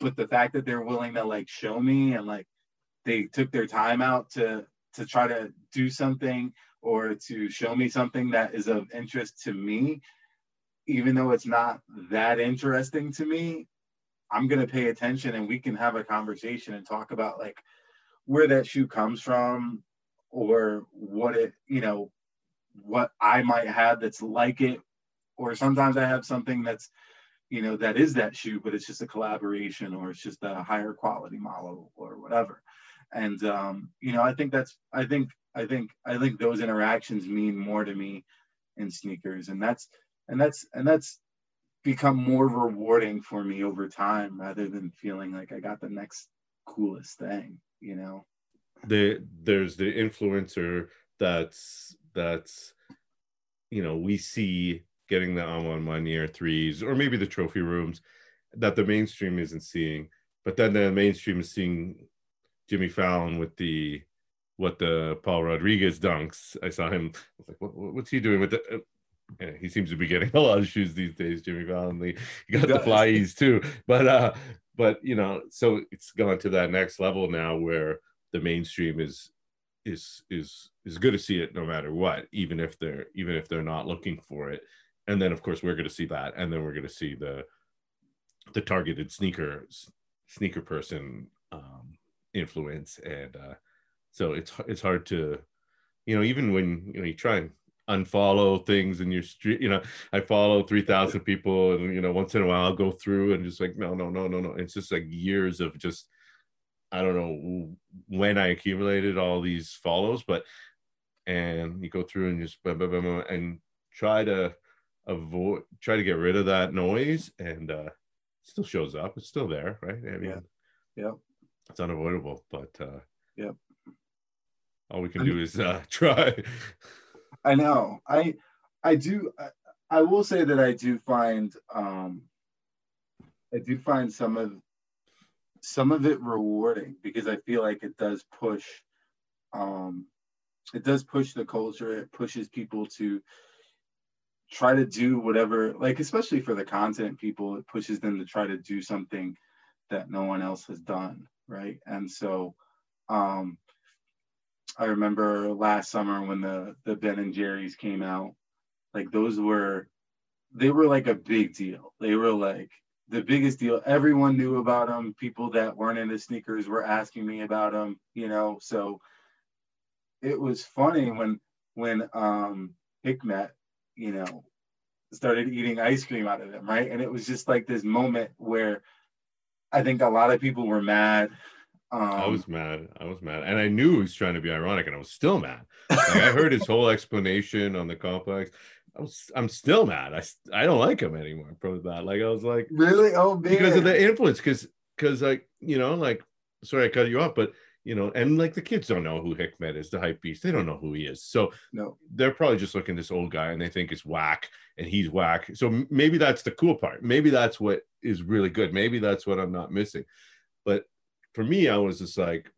But the fact that they're willing to like show me and like they took their time out to to try to do something or to show me something that is of interest to me, even though it's not that interesting to me, I'm going to pay attention and we can have a conversation and talk about like where that shoe comes from or what it, you know, what I might have that's like it. Or sometimes I have something that's, you know, that is that shoe, but it's just a collaboration or it's just a higher quality model or whatever. And, um, you know, I think that's, I think I think I think those interactions mean more to me in sneakers, and that's and that's and that's become more rewarding for me over time rather than feeling like I got the next coolest thing, you know. The there's the influencer that's that's you know we see getting the A Ma Maniére threes or maybe the trophy rooms that the mainstream isn't seeing, but then the mainstream is seeing Jimmy Fallon with the what the Paul Rodriguez dunks. I saw him. I was like, what, what's he doing with the? Uh, yeah, he seems to be getting a lot of shoes these days, Jimmy Fallon. He got the flyes too, but uh, but you know, so it's gone to that next level now where the mainstream is is is is good to see it no matter what, even if they're even if they're not looking for it. And then of course we're going to see that, and then we're going to see the the targeted sneaker sneaker person um, influence and uh, so it's it's hard to, you know, even when you know you try and unfollow things in your street. You know, I follow three thousand people, and you know, once in a while I'll go through and just like, no, no, no, no, no. It's just like years of just, I don't know when I accumulated all these follows, but and you go through and just blah, blah, blah, and try to avoid, try to get rid of that noise, and uh, still shows up. It's still there, right? I mean, yeah, yeah, it's unavoidable, but uh, yeah all we can do is uh, try. I know. I I do. I, I will say that I do find um, I do find some of some of it rewarding because I feel like it does push um it does push the culture it pushes people to try to do whatever like especially for the content people it pushes them to try to do something that no one else has done right? And so um i remember last summer when the the ben and jerry's came out like those were they were like a big deal. They were like the biggest deal. Everyone knew about them people that weren't into sneakers were asking me about them you know? So it was funny when when um hikmet you know, started eating ice cream out of them, right? And it was just like this moment where I think a lot of people were mad. Um, I was mad. I was mad, and I knew he was trying to be ironic, and I was still mad. Like, I heard his whole explanation on the complex. I was, I'm still mad. I, I don't like him anymore for that. Like I was like, really? Oh man, because of the influence. Because because like you know like sorry I cut you off, but you know, and like the kids don't know who Hikmet is, the hype beast. They don't know who he is. So no, they're probably just looking this old guy and they think it's whack and he's whack. So maybe that's the cool part. Maybe that's what is really good. Maybe that's what I'm not missing. But for me, I was just like,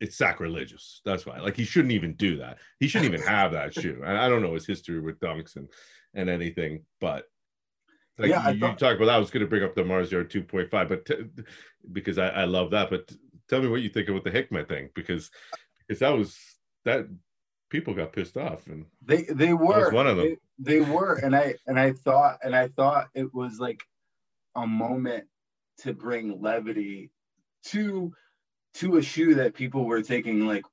it's sacrilegious. That's why. Like he shouldn't even do that. He shouldn't even have that shoe. I, I don't know his history with dunks and and anything, but like yeah, you, thought- talk about, that. I was going to bring up the Mars Yard 2.5, but t- because I, I love that. But tell me what you think about the Hikmet thing because because that was that people got pissed off and they they were one of them. They, they were and I and I thought and I thought it was like a moment to bring levity to to a shoe that people were taking like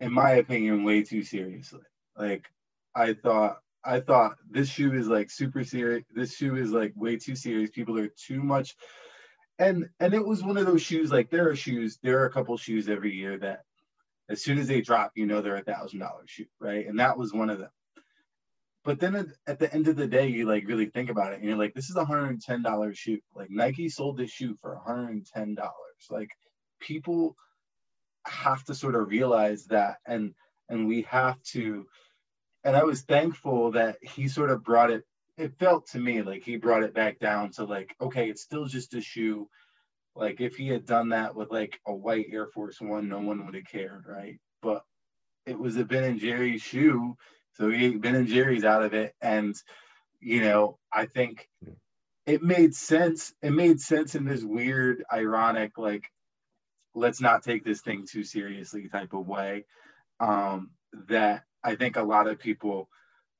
in my opinion way too seriously. Like I thought I thought this shoe is like super serious. This shoe is like way too serious. People are too much and and it was one of those shoes like there are shoes there are a couple shoes every year that as soon as they drop you know they're a thousand dollar shoe right and that was one of them but then at, the end of the day you like really think about it and you're like this is a hundred and ten dollar shoe like nike sold this shoe for a hundred and ten dollars like people have to sort of realize that and and we have to and i was thankful that he sort of brought it it felt to me like he brought it back down to like, okay, it's still just a shoe. Like if he had done that with like a white Air Force One, no one would have cared, right? But it was a Ben and Jerry's shoe, so he Ben and Jerry's out of it, and you know, I think it made sense. It made sense in this weird, ironic, like, let's not take this thing too seriously type of way. Um, that I think a lot of people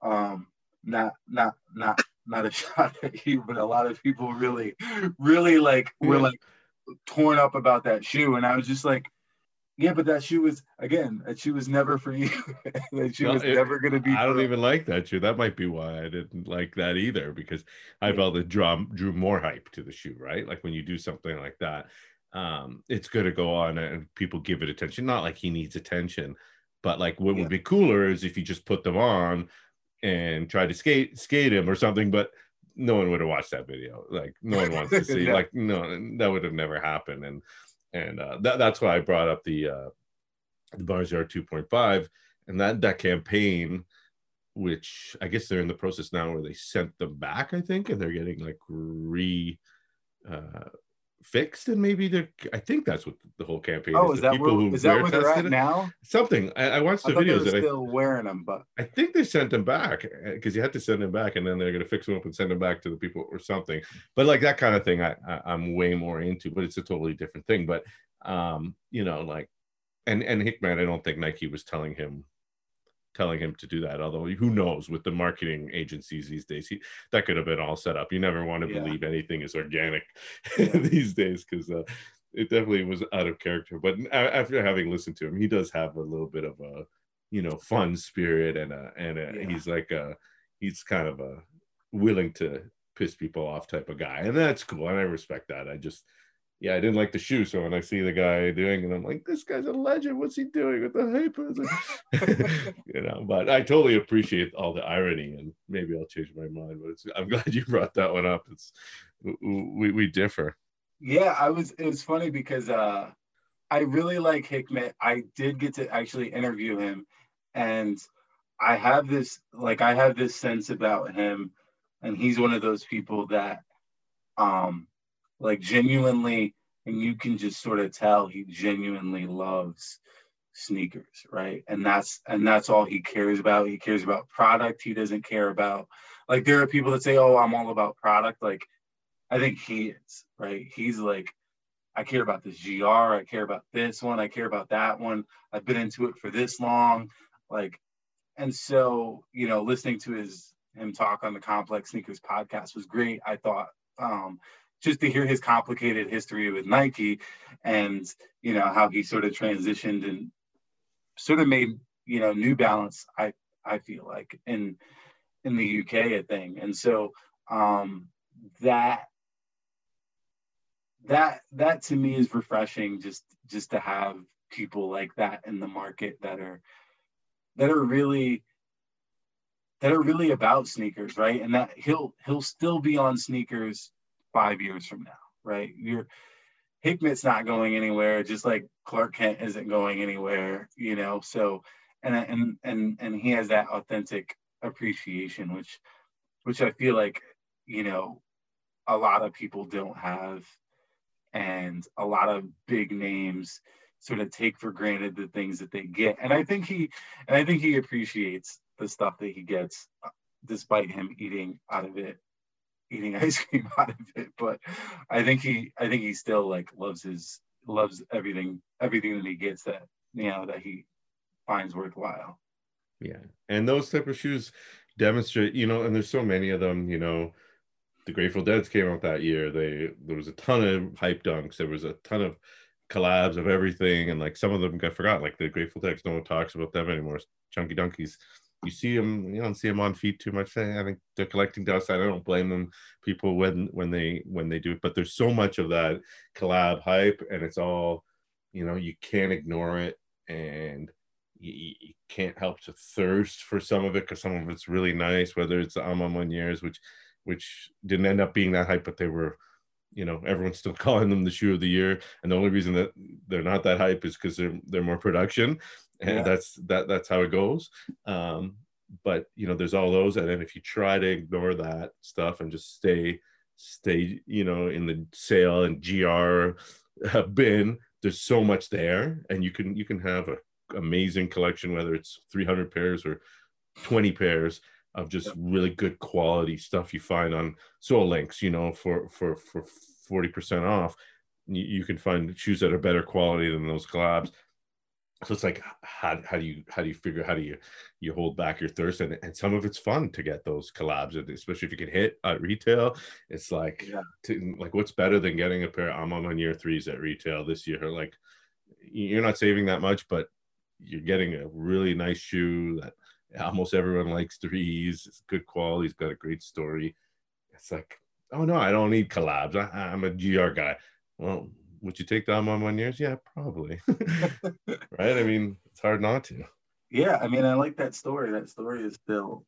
um, not not not not a shot at you, but a lot of people really, really like were like torn up about that shoe, and I was just like, yeah, but that shoe was again, that shoe was never for you. that shoe no, was it, never going to be. I don't even like that shoe. That might be why I didn't like that either, because I yeah. felt it drew drew more hype to the shoe, right? Like when you do something like that, um, it's going to go on and people give it attention. Not like he needs attention, but like what yeah. would be cooler is if you just put them on and tried to skate skate him or something, but no one would have watched that video. Like no one wants to see. Like no, that would have never happened. And and uh, that, that's why I brought up the uh, the Mars Yard 2.5 and that that campaign, which I guess they're in the process now where they sent them back. I think, and they're getting like re. Uh, fixed and maybe they're i think that's what the whole campaign oh is, is that where, is that where they're at it. now? Something. I, I watched the I videos they're still I, wearing them but i think they sent them back because uh, you had to send them back and then they're going to fix them up and send them back to the people or something. But like that kind of thing I, I i'm way more into but it's a totally different thing. But um you know like and and Hikmet i don't think nike was telling him telling him to do that. Although who knows with the marketing agencies these days, he, that could have been all set up. You never want to yeah. believe anything is organic yeah. these days because uh, it definitely was out of character. But after having listened to him, he does have a little bit of a you know fun spirit and a, and a, yeah. he's like a he's kind of a willing to piss people off type of guy, and that's cool. And I respect that. I just yeah, I didn't like the shoe. So when I see the guy doing it, I'm like, this guy's a legend. What's he doing with the hype? you know, but I totally appreciate all the irony and maybe I'll change my mind. But I'm glad you brought that one up. It's we, we differ. Yeah, I was, it was funny because uh, I really like Hikmet. I did get to actually interview him and I have this, like, I have this sense about him and he's one of those people that, um, like genuinely and you can just sort of tell he genuinely loves sneakers right? And that's and that's all he cares about. He cares about product he doesn't care about. Like there are people that say oh i'm all about product. Like i think he is right? He's like i care about this gr i care about this one i care about that one i've been into it for this long. Like and so you know listening to his him talk on the complex sneakers podcast was great. I thought um just to hear his complicated history with nike and you know how he sort of transitioned and sort of made you know New Balance. I I feel like in in the UK a thing, and so um, that that that to me is refreshing. Just just to have people like that in the market that are that are really that are really about sneakers, right? And that he'll he'll still be on sneakers five years from now, right? You're Hikmet's not going anywhere, just like Clark Kent isn't going anywhere, you know. So and and and and he has that authentic appreciation, which which I feel like, you know, a lot of people don't have. And a lot of big names sort of take for granted the things that they get. And I think he and I think he appreciates the stuff that he gets uh, despite him eating out of it eating ice cream out of it but i think he i think he still like loves his loves everything everything that he gets that you know that he finds worthwhile. Yeah. And those type of shoes demonstrate you know and there's so many of them you know. The grateful deads came out that year. They there was a ton of hype dunks. There was a ton of collabs of everything and like some of them got forgotten. Like the grateful dead no one talks about them anymore. Chunky dunkies you see them, you don't see them on feet too much. I think they're collecting dust. I don't blame them, people when when they when they do it. But there's so much of that collab hype, and it's all, you know, you can't ignore it, and you, you can't help to thirst for some of it because some of it's really nice. Whether it's the A Ma Manières, which which didn't end up being that hype, but they were you know everyone's still calling them the shoe of the year and the only reason that they're not that hype is because they're they're more production and yeah. that's that that's how it goes um but you know there's all those and then if you try to ignore that stuff and just stay stay you know in the sale and gr uh, bin there's so much there and you can you can have a amazing collection whether it's 300 pairs or 20 pairs of just really good quality stuff you find on Sole Links, you know, for for for 40% off. You, you, can find shoes that are better quality than those collabs. So it's like how, how do you how do you figure how do you you hold back your thirst and, and some of it's fun to get those collabs especially if you can hit at retail it's like yeah. to, like what's better than getting a pair A Ma Maniére threes at retail this year like you're not saving that much but you're getting a really nice shoe that almost everyone likes threes. It's good quality. He's got a great story. It's like, oh no, I don't need collabs. I, I, am a GR guy. Well, would you take that on one years? Yeah, probably. right? I mean, it's hard not to. Yeah, I mean, I like that story. That story is still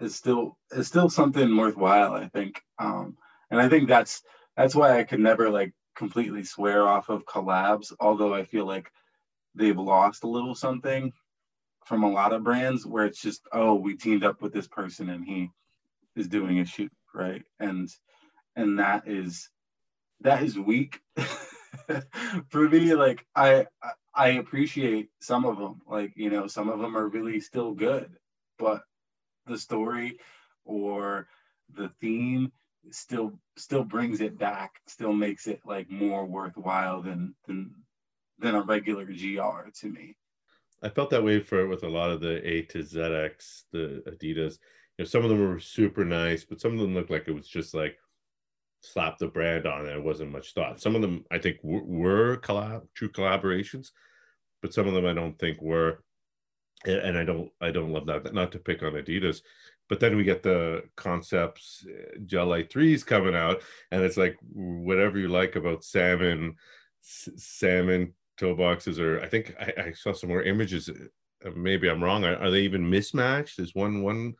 is still is still something worthwhile. I think, um, and I think that's that's why I could never like completely swear off of collabs. Although I feel like they've lost a little something from a lot of brands where it's just oh we teamed up with this person and he is doing a shoot right and and that is that is weak for me like i i appreciate some of them like you know some of them are really still good but the story or the theme still still brings it back still makes it like more worthwhile than than than a regular gr to me I felt that way for with a lot of the A to ZX, the Adidas. You know, some of them were super nice, but some of them looked like it was just like slap the brand on it. It wasn't much thought. Some of them I think were, were collab, true collaborations, but some of them I don't think were. And I don't, I don't love that. Not to pick on Adidas, but then we get the concepts uh, Gel-Lyte threes coming out, and it's like whatever you like about salmon, salmon toe boxes, or I think I, I saw some more images. Uh, maybe I'm wrong. Are, are, they even mismatched? Is one one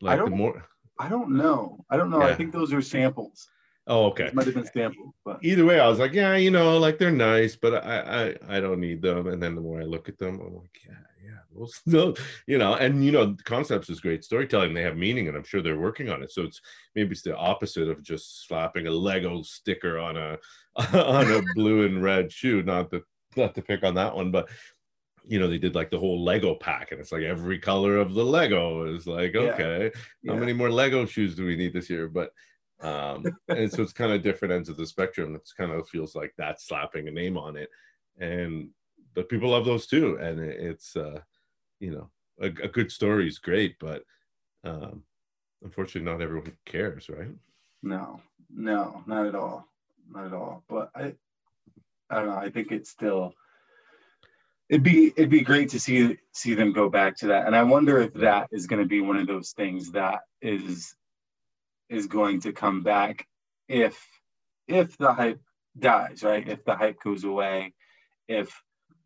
like I don't, the more? I don't know. I don't know. Yeah. I think those are samples. Oh, okay. It might have been sample, but Either way, I was like, yeah, you know, like they're nice, but I, I, I don't need them. And then the more I look at them, I'm like, yeah, yeah, those, those, you know, and you know, concepts is great storytelling. They have meaning, and I'm sure they're working on it. So it's maybe it's the opposite of just slapping a Lego sticker on a on a blue and red shoe. Not to not to pick on that one, but you know, they did like the whole Lego pack, and it's like every color of the Lego is like, Yeah. okay, how Yeah. many more Lego shoes do we need this year? But um and so it's kind of different ends of the spectrum it's kind of feels like that's slapping a name on it and but people love those too and it- it's uh you know a, a good story is great but um unfortunately not everyone cares right no, no, not at all, not at all. But I, I don't know. I think it's still. It'd be it'd be great to see see them go back to that, and I wonder if that is going to be one of those things that is is going to come back if if the hype dies, right? If the hype goes away, if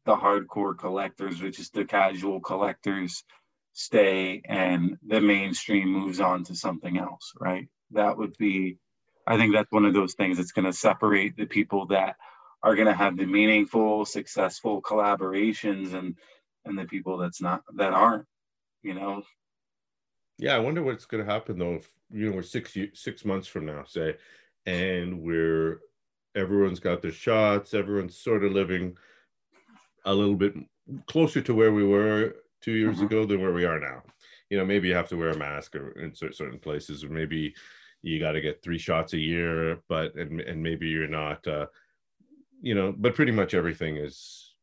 the hardcore collectors, which is the casual collectors, stay and the mainstream moves on to something else, right? That would be, I think that's one of those things that's going to separate the people that are going to have the meaningful, successful collaborations and and the people that's not that aren't, you know. yeah i wonder what's going to happen though if you know we're six six months from now say and we're everyone's got their shots everyone's sort of living a little bit closer to where we were two years Mhm. ago than where we are now you know maybe you have to wear a mask or in certain places or maybe you got to get three shots a year but and, and maybe you're not uh you know but pretty much everything is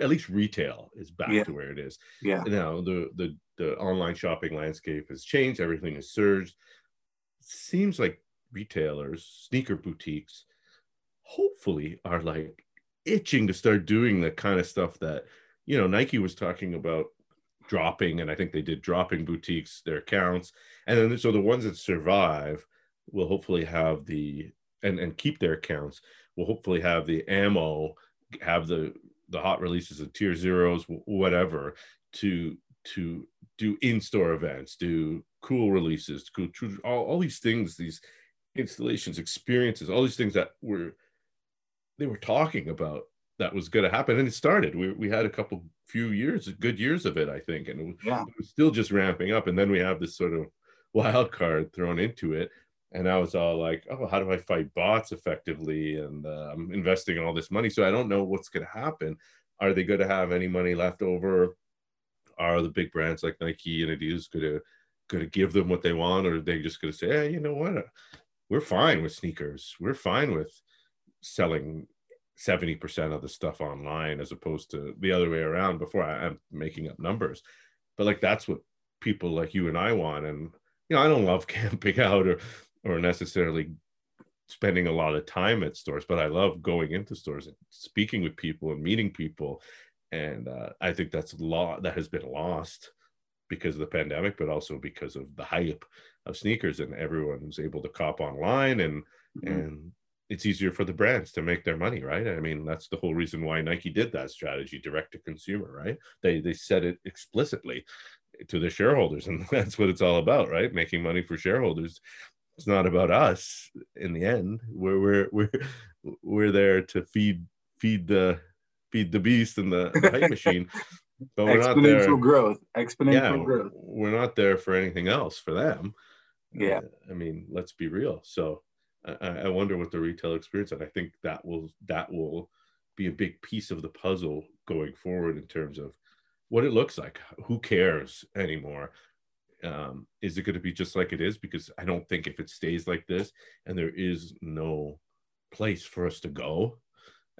at least retail is back Yeah. to where it is Yeah. now the the the online shopping landscape has changed everything has surged seems like retailers sneaker boutiques hopefully are like itching to start doing the kind of stuff that you know nike was talking about dropping and i think they did dropping boutiques their accounts. And then so the ones that survive will hopefully have the and and keep their accounts will hopefully have the ammo have the the hot releases of tier zeros whatever to to do in-store events do cool releases cool all, all these things these installations experiences all these things that were they were talking about that was going to happen and it started we, we had a couple few years good years of it i think and it was, Yeah. it was still just ramping up and then we have this sort of wild card thrown into it and i was all like oh how do i fight bots effectively and uh, i'm investing all this money so i don't know what's going to happen are they going to have any money left over are the big brands like nike and adidas going to going to give them what they want or are they just going to say hey you know what? We're fine with sneakers. We're fine with selling 70% of the stuff online as opposed to the other way around before I, i'm making up numbers. But like that's what people like you and i want and you know i don't love camping out or or necessarily spending a lot of time at stores but i love going into stores and speaking with people and meeting people and uh, i think that's a lot that has been lost because of the pandemic but also because of the hype of sneakers and everyone's able to cop online and Mhm. and it's easier for the brands to make their money right? I mean that's the whole reason why nike did that strategy direct to consumer right? They they said it explicitly to the shareholders and that's what it's all about right? Making money for shareholders. It's not about us in the end. We're we're we're, we're there to feed feed the feed the beast and the, the hype machine but we're not there Exponential growth. Exponential yeah growth. we're not there for anything else for them Yeah. Uh, I mean, let's be real. So I, I wonder what the retail experience, and I think that will that will be a big piece of the puzzle going forward in terms of what it looks like. Who cares anymore? Um, is it going to be just like it is? Because I don't think if it stays like this, and there is no place for us to go,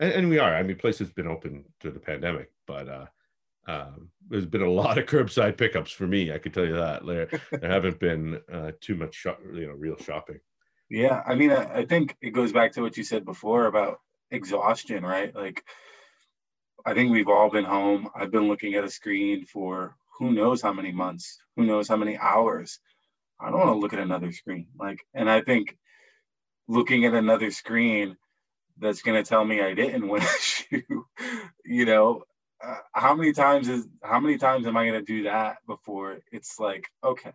and, and we are. I mean, places been open through the pandemic, but uh, um, there's been a lot of curbside pickups for me. I can tell you that there, there haven't been uh, too much, you know, real shopping. Yeah, I mean, I, I think it goes back to what you said before about exhaustion, right? Like, I think we've all been home. I've been looking at a screen for who knows how many months, who knows how many hours. I don't want to look at another screen. Like, and I think looking at another screen that's going to tell me I didn't win a shoe, you know, uh, how many times is how many times am I going to do that before it's like, okay,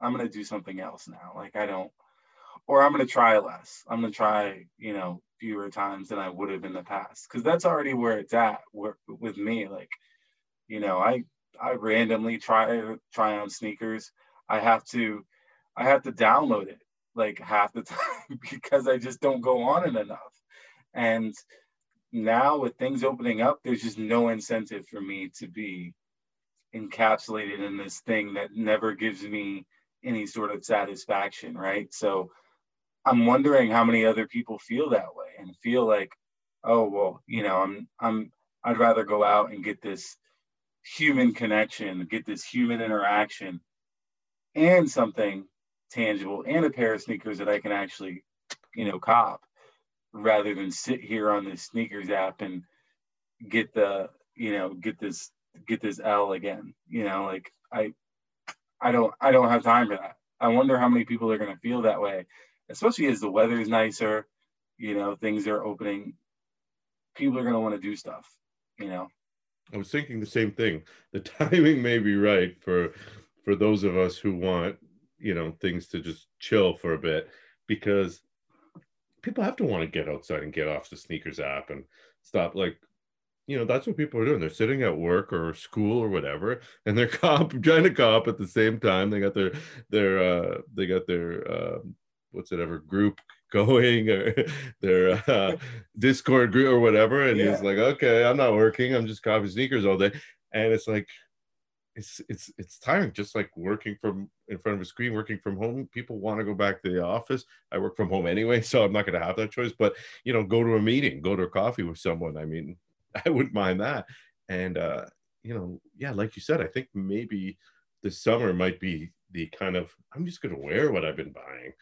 I'm going to do something else now. Like, I don't or I'm going to try less. I'm going to try, you know, fewer times than I would have in the past because that's already where it's at where, with me. Like, you know, I I randomly try try on sneakers. I have to I have to download it like half the time because I just don't go on it enough. And now with things opening up, there's just no incentive for me to be encapsulated in this thing that never gives me any sort of satisfaction, right? So I'm wondering how many other people feel that way and feel like, oh well, you know, I'm I'm I'd rather go out and get this human connection, get this human interaction and something tangible and a pair of sneakers that I can actually, you know, cop rather than sit here on the sneakers app and get the, you know, get this get this L again. You know, like I I don't I don't have time for that. I wonder how many people are gonna feel that way, especially as the weather is nicer, you know, things are opening. People are gonna want to do stuff, you know. I was thinking the same thing. The timing may be right for for those of us who want, you know, things to just chill for a bit because people have to want to get outside and get off the sneakers app and stop like you know that's what people are doing. They're sitting at work or school or whatever and they're cop trying to cop at the same time. They got their their uh they got their uh what's it ever group going or their uh, discord group or whatever and yeah. he's like okay i'm not working. I'm just copying sneakers all day. And it's like it's it's it's tiring just like working from in front of a screen working from home people want to go back to the office. I work from home anyway so i'm not going to have that choice but you know go to a meeting go to a coffee with someone i mean i wouldn't mind that. And uh you know yeah like you said i think maybe this summer might be the kind of i'm just going to wear what i've been buying.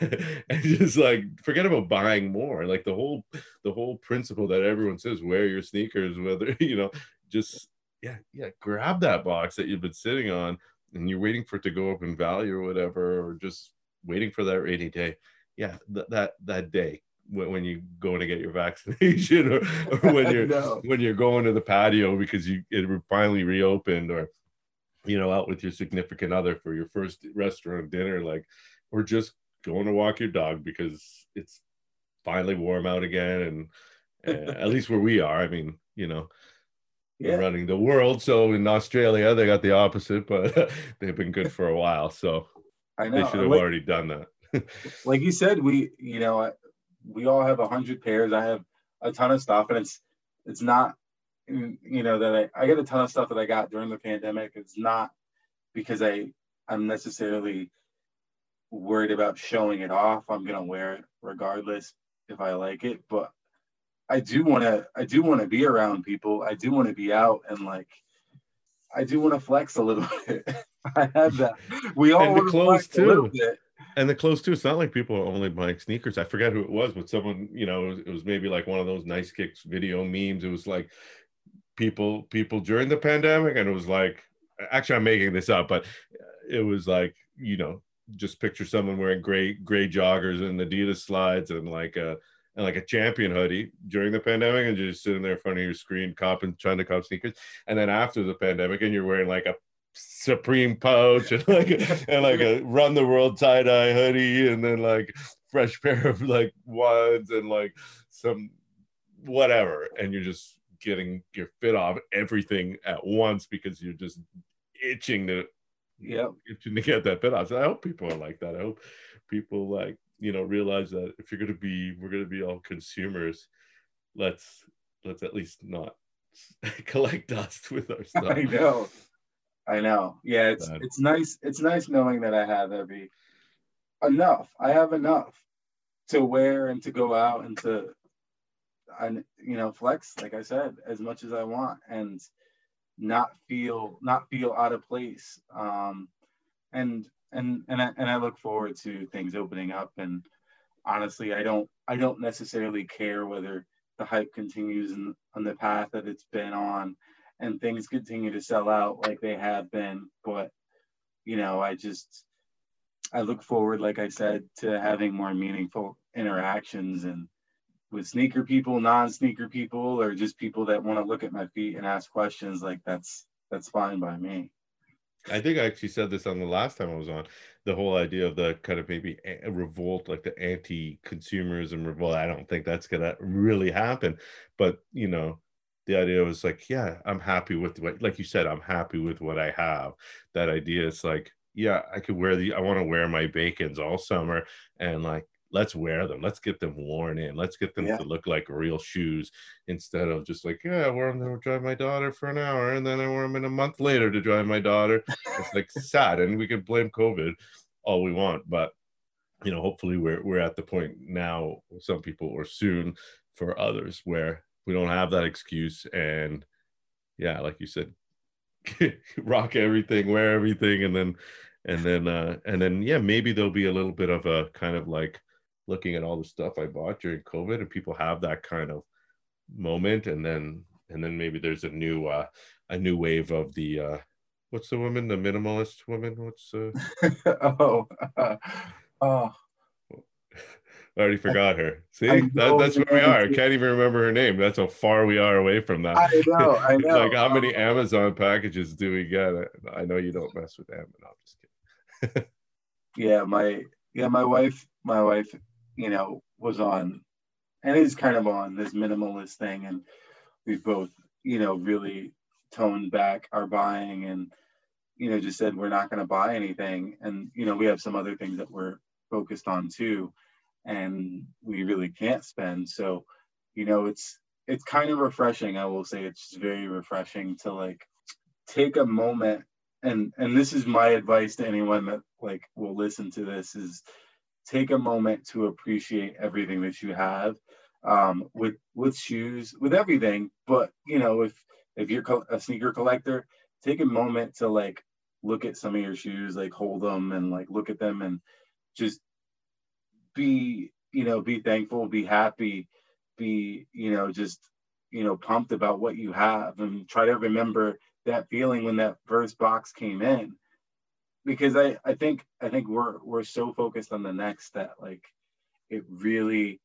And just like forget about buying more like the whole the whole principle that everyone says wear your sneakers whether you know just yeah, yeah, grab that box that you've been sitting on and you're waiting for it to go up in value or whatever, or just waiting for that rainy day. Yeah, th- that that day when, when you go to get your vaccination or, or when you're no. when you're going to the patio because you it finally reopened or you know out with your significant other for your first restaurant dinner like or just going to walk your dog because it's finally warm out again and uh, at least where we are i mean you know yeah. running the world. So in Australia, they got the opposite, but they've been good for a while. So I know. they should have like, already done that. like you said, we you know we all have a hundred pairs. I have a ton of stuff, and it's it's not you know that I, I get a ton of stuff that I got during the pandemic. It's not because I I'm necessarily worried about showing it off. I'm gonna wear it regardless if I like it, but I do want to I do want to be around people. I do want to be out and like I do want to flex a little bit. I have that. We all and the clothes too. And the clothes too. It's not like people are only buying sneakers. I forget who it was, but someone, you know, it was, it was maybe like one of those nice kicks video memes. It was like people people during the pandemic, and it was like actually I'm making this up, but it was like you know just picture someone wearing gray gray joggers and Adidas slides and like a and like a champion hoodie during the pandemic and you're just sitting there in front of your screen copping trying to cop sneakers. And then after the pandemic and you're wearing like a supreme pouch and like a, and like a run the world tie-dye hoodie and then like fresh pair of like ones and like some whatever. And you're just getting your fit off everything at once because you're just itching to yeah itching to get that fit off. So i hope people are like that. I hope people like you know realize that if you're going to be we're going to be all consumers let's let's at least not collect dust with our stuff. i know. I know. Yeah it's but, it's nice it's nice knowing that i have every enough. I have enough to wear and to go out and to and you know flex like i said as much as i want and not feel not feel out of place. Um and and and I, and I look forward to things opening up. And honestly, I don't I don't necessarily care whether the hype continues in, on the path that it's been on, and things continue to sell out like they have been. But you know, I just I look forward, like I said, to having more meaningful interactions and with sneaker people, non-sneaker people, or just people that want to look at my feet and ask questions. Like that's that's fine by me. I think I actually said this on the last time I was on the whole idea of the kind of maybe a revolt, like the anti-consumerism revolt. I don't think that's gonna really happen, but you know, the idea was like, yeah, I'm happy with what, like you said, I'm happy with what I have. That idea is like, yeah, I could wear the, I want to wear my bacons all summer, and like let's wear them. Let's get them worn in. Let's get them yeah. to look like real shoes instead of just like, yeah, I wear them to drive my daughter for an hour and then I wear them in a month later to drive my daughter. it's like sad. And we could blame COVID all we want, but you know, hopefully we're we're at the point now, some people or soon for others where we don't have that excuse and yeah, like you said, rock everything, wear everything, and then and then uh and then yeah, maybe there'll be a little bit of a kind of like looking at all the stuff I bought during COVID, and people have that kind of moment, and then and then maybe there's a new uh, a new wave of the uh, what's the woman, the minimalist woman? What's uh... oh, uh, oh. I already forgot her. See, that, that's where we are. I can't even remember her name. That's how far we are away from that. I know. I know. like, how many Amazon packages do we get? I know you don't mess with Amazon. I'm just kidding. yeah, my yeah, my wife, my wife you know, was on and is kind of on this minimalist thing. And we've both, you know, really toned back our buying and, you know, just said we're not going to buy anything. And, you know, we have some other things that we're focused on too. And we really can't spend. So, you know, it's, it's kind of refreshing. I will say it's very refreshing to like take a moment and and this is my advice to anyone that like will listen to this is take a moment to appreciate everything that you have um, with with shoes, with everything. But you know, if if you're a sneaker collector, take a moment to like look at some of your shoes, like hold them and like look at them and just be you know be thankful, be happy, be you know just you know pumped about what you have and try to remember that feeling when that first box came in because I, I think I think we're we're so focused on the next that like it really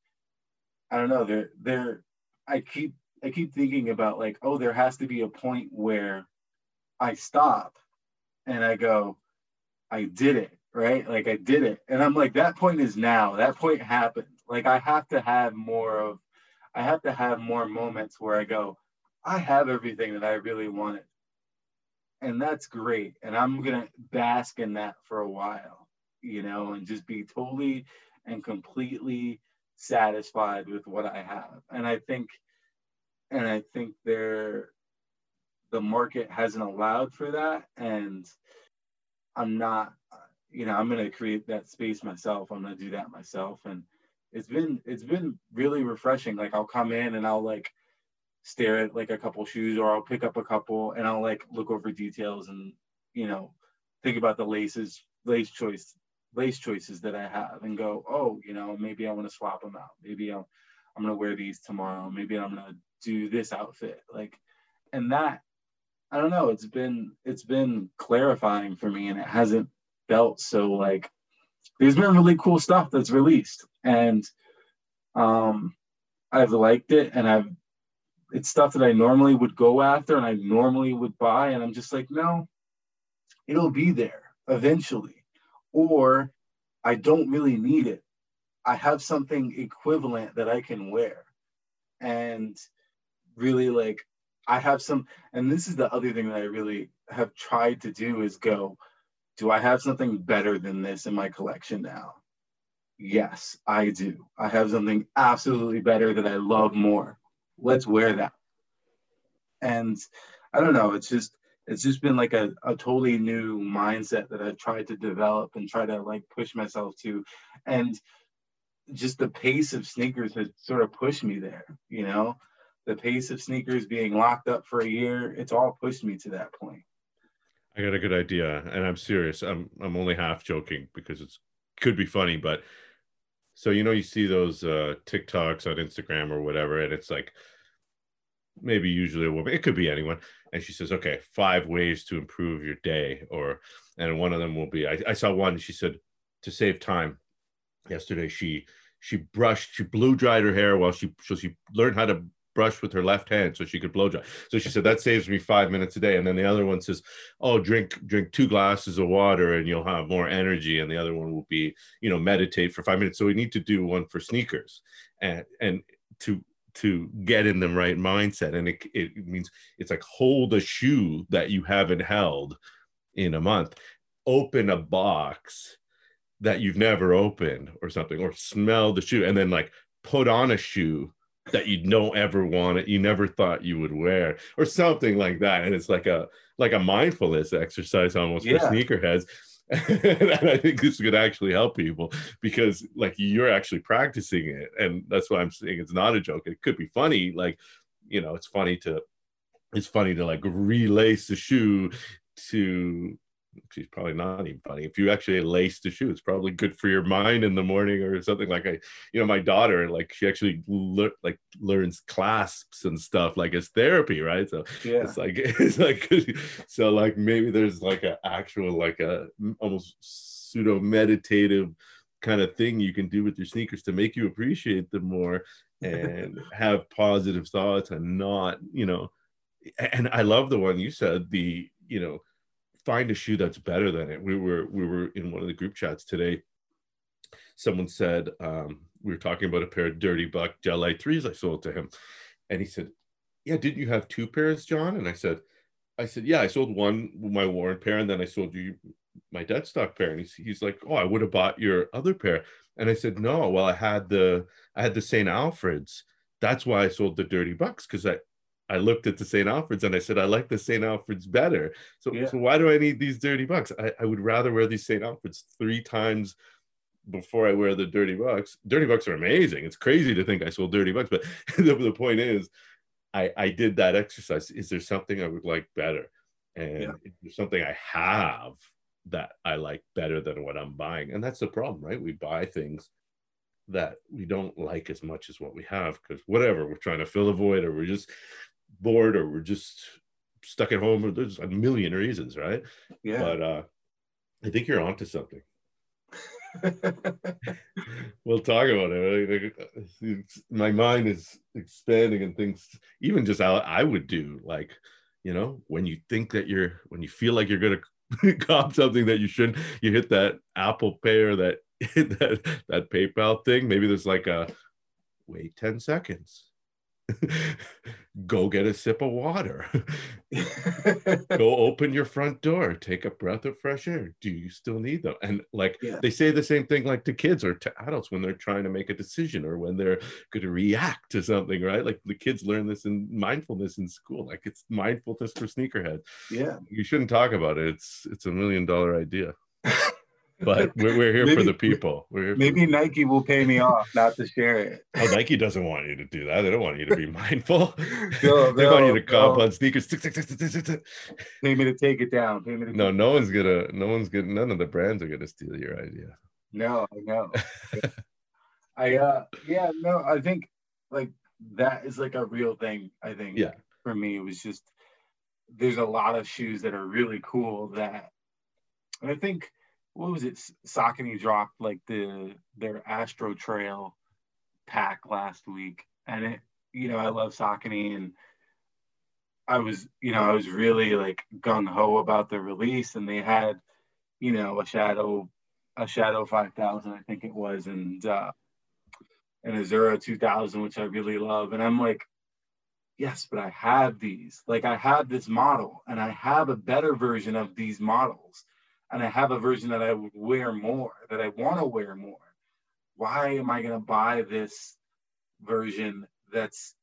I don't know there there I keep I keep thinking about like oh there has to be a point where I stop and I go I did it right? Like I did it. And I'm like that point is now. That point happened. Like I have to have more of I have to have more moments where I go I have everything that I really wanted and that's great. And i'm gonna bask in that for a while you know and just be totally and completely satisfied with what i have. And i think and i think there the market hasn't allowed for that. And i'm not you know i'm to create that space myself. I'm to do that myself. And it's been it's been really refreshing. Like i'll come in and i'll like stare at like a couple shoes or I'll pick up a couple and I'll like look over details and you know think about the laces lace choice lace choices that I have and go oh you know maybe I want to swap them out. Maybe I'm I'm gonna wear these tomorrow. Maybe I'm gonna do this outfit. Like and that I don't know it's been it's been clarifying for me and it hasn't felt so like there's been really cool stuff that's released. And um I've liked it and I've it's stuff that I normally would go after and I normally would buy. And I'm just like, no, it'll be there eventually. Or I don't really need it. I have something equivalent that I can wear. And really like I have some and this is the other thing that I really have tried to do is go, do I have something better than this in my collection now? Yes, I do. I have something absolutely better that I love more let's wear that. And I don't know, it's just it's just been like a, a totally new mindset that I've tried to develop and try to like push myself to. And just the pace of sneakers has sort of pushed me there, you know? The pace of sneakers being locked up for a year, it's all pushed me to that point. I got a good idea, and I'm serious. I'm I'm only half joking because it's could be funny, but so you know you see those uh TikToks on Instagram or whatever, and it's like maybe usually a woman, it could be anyone. And she says, okay, five ways to improve your day. Or, and one of them will be, I, I saw one, she said, to save time. Yesterday, she, she brushed, she blew dried her hair while she, so she learned how to brush with her left hand so she could blow dry. So she said that saves me five minutes a day. And then the other one says, "Oh, drink drink two glasses of water and you'll have more energy." And the other one will be, you know, meditate for five minutes. So we need to do one for sneakers, and and to to get in the right mindset. And it it means it's like hold a shoe that you haven't held in a month, open a box that you've never opened or something, or smell the shoe, and then like put on a shoe that you don't ever want it you never thought you would wear or something like that and it's like a like a mindfulness exercise almost yeah. for sneakerheads and i think this could actually help people because like you're actually practicing it and that's why i'm saying it's not a joke it could be funny like you know it's funny to it's funny to like relace the shoe to she's probably not even funny. If you actually lace the shoe, it's probably good for your mind in the morning or something like I, you know, my daughter, like she actually le- like learns clasps and stuff like it's therapy, right? So yeah. it's like, it's like, so like maybe there's like an actual, like a almost pseudo meditative kind of thing you can do with your sneakers to make you appreciate them more and have positive thoughts and not, you know, and I love the one you said, the, you know, find a shoe that's better than it. We were we were in one of the group chats today. Someone said um, we were talking about a pair of Dirty Buck Gel Lyte threes I sold to him, and he said, "Yeah, didn't you have two pairs, John?" And I said, "I said, yeah, I sold one my worn pair, and then I sold you my dead stock pair." And he's he's like, "Oh, I would have bought your other pair." And I said, "No, well, I had the I had the St. Alfred's. That's why I sold the Dirty Bucks because I I looked at the St. Alfred's and I said, I like the St. Alfred's better. So, yeah. so why do I need these dirty bucks? I, I would rather wear these St. Alfred's three times before I wear the dirty bucks. Dirty bucks are amazing. It's crazy to think I sold dirty bucks, but the, the point is, I, I did that exercise. Is there something I would like better? And yeah. is there something I have that I like better than what I'm buying? And that's the problem, right? We buy things that we don't like as much as what we have because whatever we're trying to fill a void or we're just bored or we're just stuck at home or there's a million reasons right? Yeah. But uh i think you're onto something. We'll talk about it. My mind is expanding and things even just how i would do like you know when you think that you're when you feel like you're gonna cop something that you shouldn't you hit that apple pay or that that that paypal thing. Maybe there's like a wait 10 seconds go get a sip of water. Go open your front door. Take a breath of fresh air. Do you still need them? And like yeah. they say the same thing like to kids or to adults when they're trying to make a decision or when they're going to react to something right? Like the kids learn this in mindfulness in school. Like it's mindfulness for sneakerheads. Yeah. You shouldn't talk about it. It's it's a million dollar idea but we're, we're here maybe, for the people. maybe Nike will pay me off not to share it. Oh, Nike doesn't want you to do that. They don't want you to be mindful. No, they want you to comp on sneakers. Pay me to take it down. Pay me to no, no one's gonna. No one's gonna. None of the brands are gonna steal your idea. No, I know. I uh, yeah, no, I think like that is like a real thing. I think. Yeah. For me, it was just there's a lot of shoes that are really cool that I think what was it? Saucony dropped like the their Astro Trail pack last week, and it you know I love Saucony and I was you know I was really like gung ho about the release, and they had you know a shadow a shadow 5000 I think it was, and uh, and a Zero 2000 which I really love, and I'm like. Yes, but I have these. Like I have this model and I have a better version of these models and I have a version that I would wear more, that I want to wear more. Why am I going to buy this version that's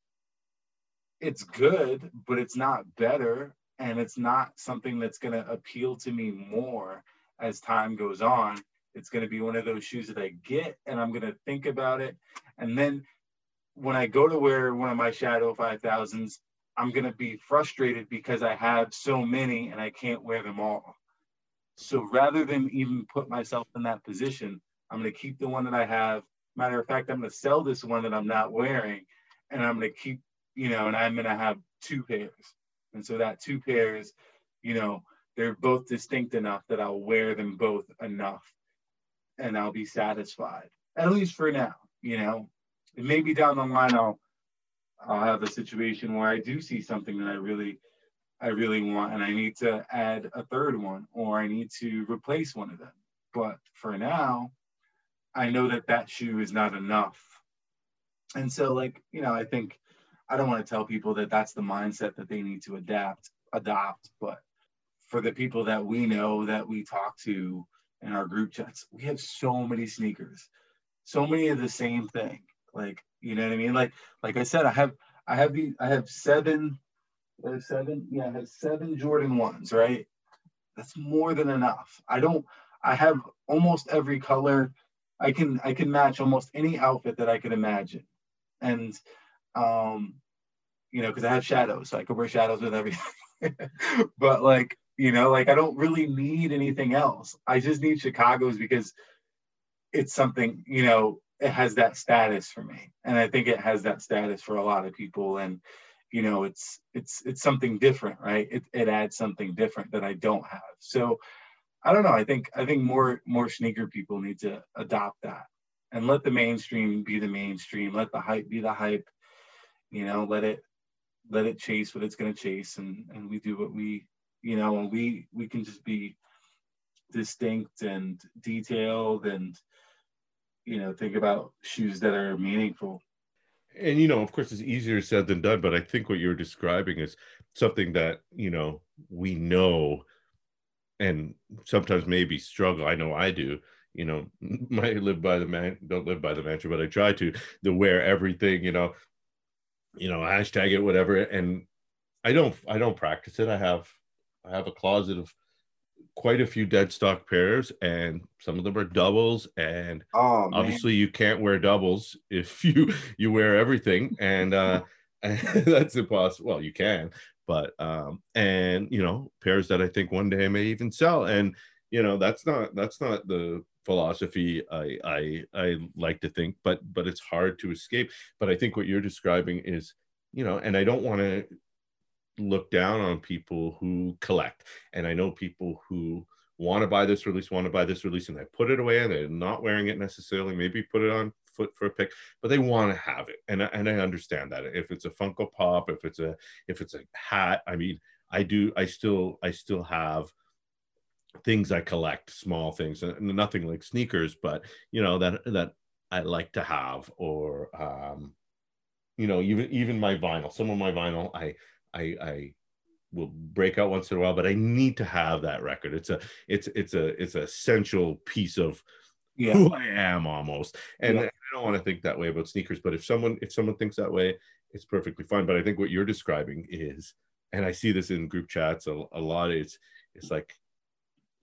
it's good, but it's not better and it's not something that's going to appeal to me more as time goes on. It's going to be one of those shoes that I get and I'm going to think about it. And then when I go to wear one of my Shadow 5000s, I'm going to be frustrated because I have so many and I can't wear them all. So rather than even put myself in that position, I'm going to keep the one that I have. Matter of fact, I'm going to sell this one that I'm not wearing, and I'm going to keep, you know, and I'm going to have two pairs. And so that two pairs, you know, they're both distinct enough that I'll wear them both enough and I'll be satisfied, at least for now, you know. Maybe down the line I'll I'll have a situation where I do see something that I really I really want and I need to add a third one or I need to replace one of them. But for now, I know that that shoe is not enough. And so like, you know, I think I don't want to tell people that that's the mindset that they need to adapt, adopt, but for the people that we know that we talk to in our group chats, we have so many sneakers, so many of the same thing. Like, you know what I mean? Like, like I said, I have, I have the, I have seven, Have seven, yeah, have seven Jordan ones, right? That's more than enough. I don't, I have almost every color. I can, I can match almost any outfit that I could imagine. And, um, you know, because I have shadows, so I could wear shadows with everything. but like, you know, like I don't really need anything else. I just need Chicago's because it's something, you know, it has that status for me. And I think it has that status for a lot of people. And, you know, it's it's it's something different, right? It it adds something different that I don't have. So I don't know. I think I think more more sneaker people need to adopt that and let the mainstream be the mainstream. Let the hype be the hype. You know, let it let it chase what it's going to chase, and and we do what we you know, and we we can just be distinct and detailed and you know think about shoes that are meaningful and you know of course it's easier said than done but i think what you're describing is something that you know we know and sometimes maybe struggle. I know i do. You know might live by the man don't live by the mantra but i try to to wear everything you know you know hashtag it whatever and i don't i don't practice it. I have I have a closet of quite a few dead stock pairs, and some of them are doubles. And oh, obviously, you can't wear doubles if you you wear everything, and uh, that's impossible. Well, you can, but um, and you know, pairs that I think one day I may even sell, and you know, that's not that's not the philosophy I I I like to think, but but it's hard to escape. But I think what you're describing is, you know, and I don't want to look down on people who collect. And I know people who want to buy this release, want to buy this release, and they put it away and they're not wearing it necessarily, maybe put it on foot for a pick, but they want to have it. And, and I understand that. If it's a Funko Pop, if it's a if it's a hat, I mean, I do I still I still have things I collect, small things, and nothing like sneakers, but you know, that that I like to have, or um, you know, even even my vinyl. Some of my vinyl I I, I will break out once in a while, but I need to have that record. It's a it's it's a it's a essential piece of yeah. who I am almost. And yeah. I don't want to think that way about sneakers, but if someone if someone thinks that way, it's perfectly fine. But I think what you're describing is, and I see this in group chats a, a lot. It's it's like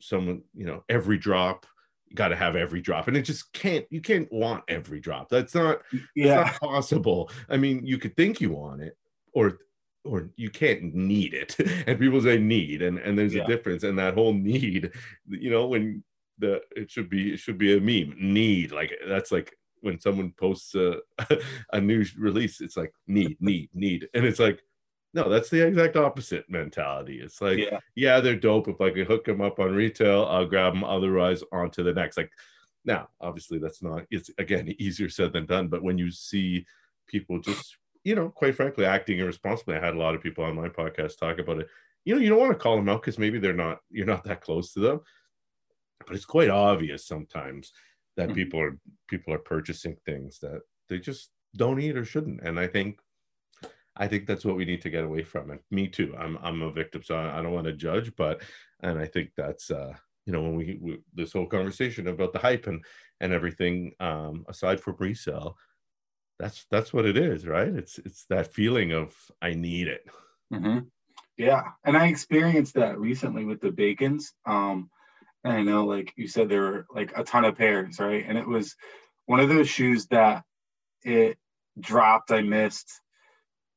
someone you know every drop you got to have every drop and it just can't you can't want every drop that's not yeah that's not possible i mean you could think you want it or or you can't need it. And people say need and and there's yeah. a difference and that whole need. You know when the it should be it should be a meme need like that's like when someone posts a, a new release it's like need need need. And it's like no that's the exact opposite mentality. It's like yeah, yeah they're dope. If i could hook them up on retail i'll grab them otherwise on to the next. Like now obviously that's not it's again easier said than done. But when you see people just you know, quite frankly, acting irresponsibly. I had a lot of people on my podcast talk about it. You know, you don't want to call them out because maybe they're not, you're not that close to them. But it's quite obvious sometimes that mm-hmm. people are people are purchasing things that they just don't eat or shouldn't. And I think I think that's what we need to get away from. And me too. I'm I'm a victim, so I, I don't want to judge, but and I think that's uh, you know when we, we, this whole conversation about the hype and and everything um, aside from resale, that's that's what it is right? It's it's that feeling of i need it. Mm-hmm. yeah and i experienced that recently with the bacons um and i know like you said there were like a ton of pairs right? And it was one of those shoes that it dropped i missed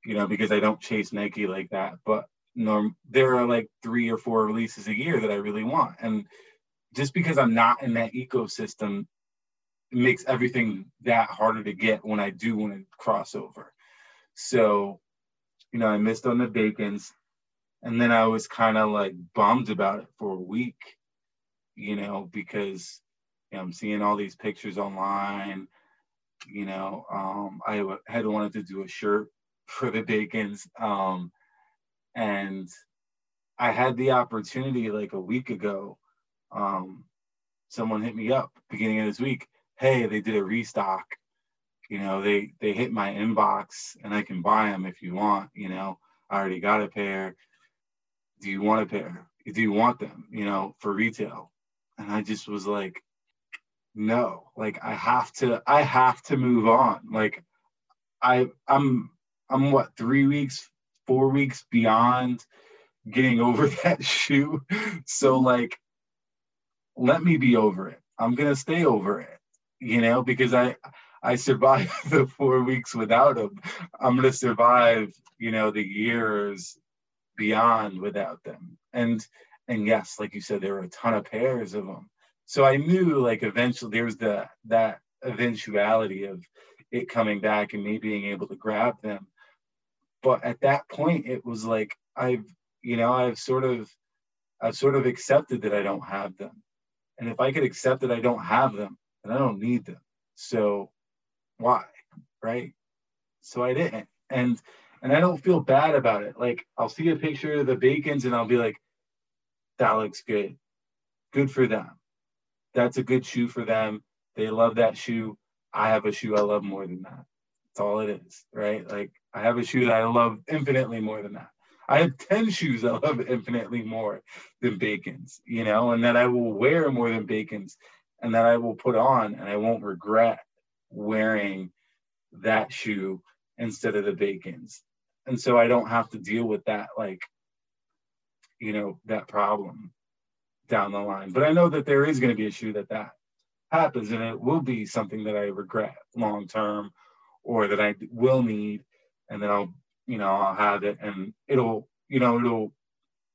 you know because i don't chase nike like that but norm there are like three or four releases a year that i really want and just because i'm not in that ecosystem makes everything that harder to get when I do want to cross over. So, you know, I missed on the bacons and then I was kind of like bummed about it for a week, you know, because you know, I'm seeing all these pictures online. You know, um, I had wanted to do a shirt for the Bacons. Um, and I had the opportunity like a week ago. Um, someone hit me up beginning of this week. Hey, they did a restock. You know, they they hit my inbox and I can buy them if you want. You know, I already got a pair. Do you want a pair? Do you want them? You know, for retail? And I just was like, no. Like I have to. I have to move on. Like I I'm I'm what three weeks, four weeks beyond getting over that shoe. So like let me be over it. I'm gonna stay over it, you know, because I I survived the four weeks without them. I'm gonna survive, you know, the years beyond without them. And and yes, like you said, there were a ton of pairs of them. So I knew like eventually there was the that eventuality of it coming back and me being able to grab them. But at that point, it was like I've, you know, I've sort of, I've sort of accepted that I don't have them. And if I could accept that I don't have them, then I don't need them. So why? Right? So I didn't. And and I don't feel bad about it. Like I'll see a picture of the bacons and I'll be like, that looks good. Good for them. That's a good shoe for them. They love that shoe. I have a shoe I love more than that. That's all it is, right? Like I have a shoe that I love infinitely more than that. I have 10 shoes I love infinitely more than Bacon's, you know, and that I will wear more than Bacon's and that I will put on and I won't regret wearing that shoe instead of the Bacon's. And so I don't have to deal with that, like, you know, that problem down the line. But I know that there is going to be a shoe that that happens and it will be something that I regret long term or that I will need and then I'll you know I'll have it and it'll you know it'll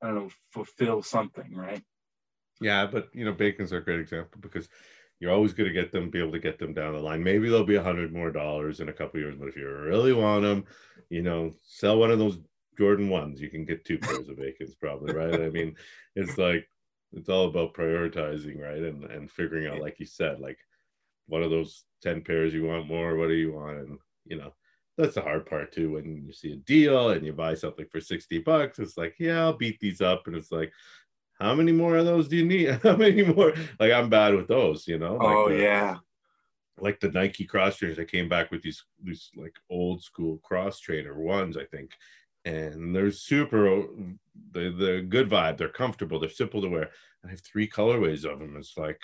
I don't know fulfill something right yeah but you know bacon's a great example because you're always going to get them be able to get them down the line maybe there'll be a hundred more dollars in a couple years but if you really want them you know sell one of those jordan ones you can get two pairs of bacons probably right i mean it's like it's all about prioritizing, right? And and figuring out, like you said, like what are those 10 pairs you want more? What do you want? And you know, that's the hard part too. When you see a deal and you buy something for 60 bucks, it's like, yeah, I'll beat these up. And it's like, how many more of those do you need? how many more? Like I'm bad with those, you know? Like oh the, yeah. Like the Nike cross trainers, I came back with these these like old school cross trainer ones, I think and they're super the the good vibe they're comfortable they're simple to wear i have three colorways of them it's like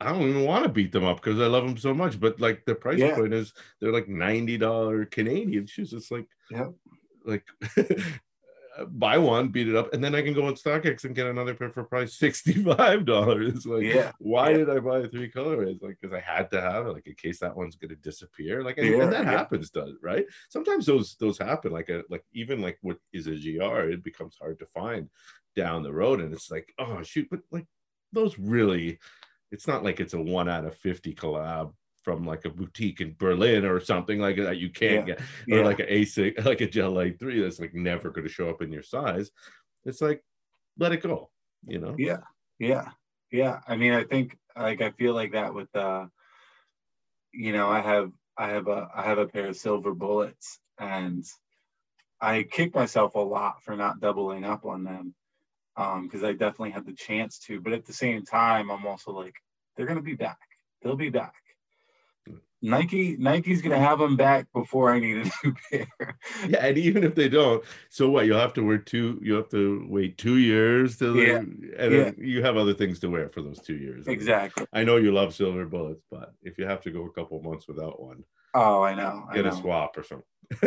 i don't even want to beat them up because i love them so much but like the price yeah. point is they're like $90 canadian shoes it's like yeah like buy one, beat it up, and then I can go on StockX and get another pair for price sixty-five dollars. Like, yeah, why yeah. did I buy three colorways? Like, because I had to have it, like in case that one's gonna disappear. Like, and, yeah, and that happens, does right? Sometimes those those happen. Like a like even like what is a gr, it becomes hard to find down the road, and it's like, oh shoot, but like those really, it's not like it's a one out of fifty collab from like a boutique in Berlin or something like that you can't yeah. get, or yeah. like an ASIC, like a Gel Lyte 3 that's like never going to show up in your size. It's like, let it go, you know? Yeah. Yeah. Yeah. I mean, I think like I feel like that with, uh, you know, I have, I have a, I have a pair of silver bullets and I kick myself a lot for not doubling up on them because um, I definitely had the chance to. But at the same time, I'm also like, they're going to be back. They'll be back. Nike Nike's gonna have them back before I need a new pair. yeah, and even if they don't, so what? You'll have to wear two. You have to wait two years to, yeah. and yeah. you have other things to wear for those two years. Exactly. I know you love silver bullets, but if you have to go a couple months without one, oh, I know. Get I know. a swap or something.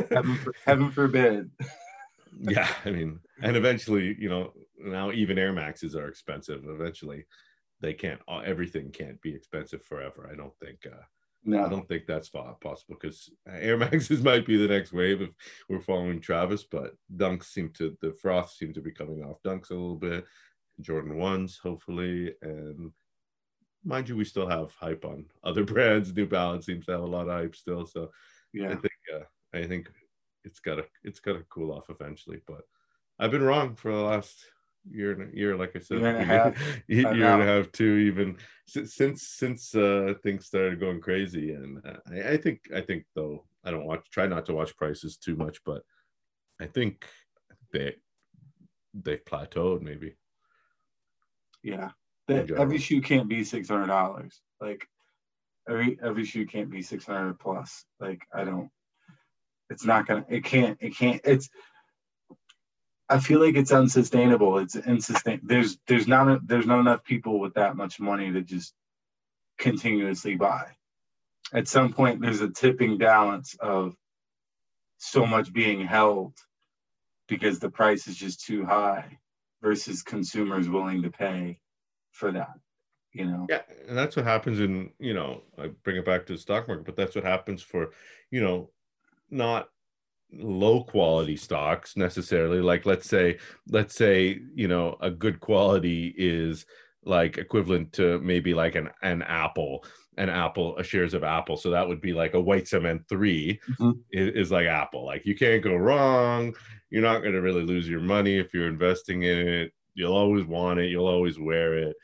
heaven, for, heaven forbid. yeah, I mean, and eventually, you know, now even Air Maxes are expensive. Eventually, they can't. Everything can't be expensive forever. I don't think. Uh, no. I don't think that's possible because Air Maxes might be the next wave if we're following Travis, but Dunks seem to the froth seem to be coming off Dunks a little bit, Jordan ones hopefully, and mind you, we still have hype on other brands. New Balance seems to have a lot of hype still, so yeah, I think uh, I think it's gotta it's gotta cool off eventually. But I've been wrong for the last year and a year, like I said, year and a half. year and a half too. Even since since uh, things started going crazy, and uh, I, I think I think though I don't watch try not to watch prices too much, but I think they they plateaued maybe. Yeah, that, every shoe can't be six hundred dollars. Like every every shoe can't be six hundred plus. Like I don't. It's not gonna. It can't. It can't. It's. I feel like it's unsustainable. It's insistent. There's there's not there's not enough people with that much money to just continuously buy. At some point, there's a tipping balance of so much being held because the price is just too high versus consumers willing to pay for that you know yeah and that's what happens in you know i bring it back to the stock market but that's what happens for you know not low quality stocks necessarily like let's say let's say you know a good quality is like equivalent to maybe like an an apple an apple a shares of apple. So that would be like a white cement 3 mm-hmm. is, is, like apple. Like you can't go wrong. You're not going to really lose your money if you're investing in it. You'll always want it. You'll always wear it.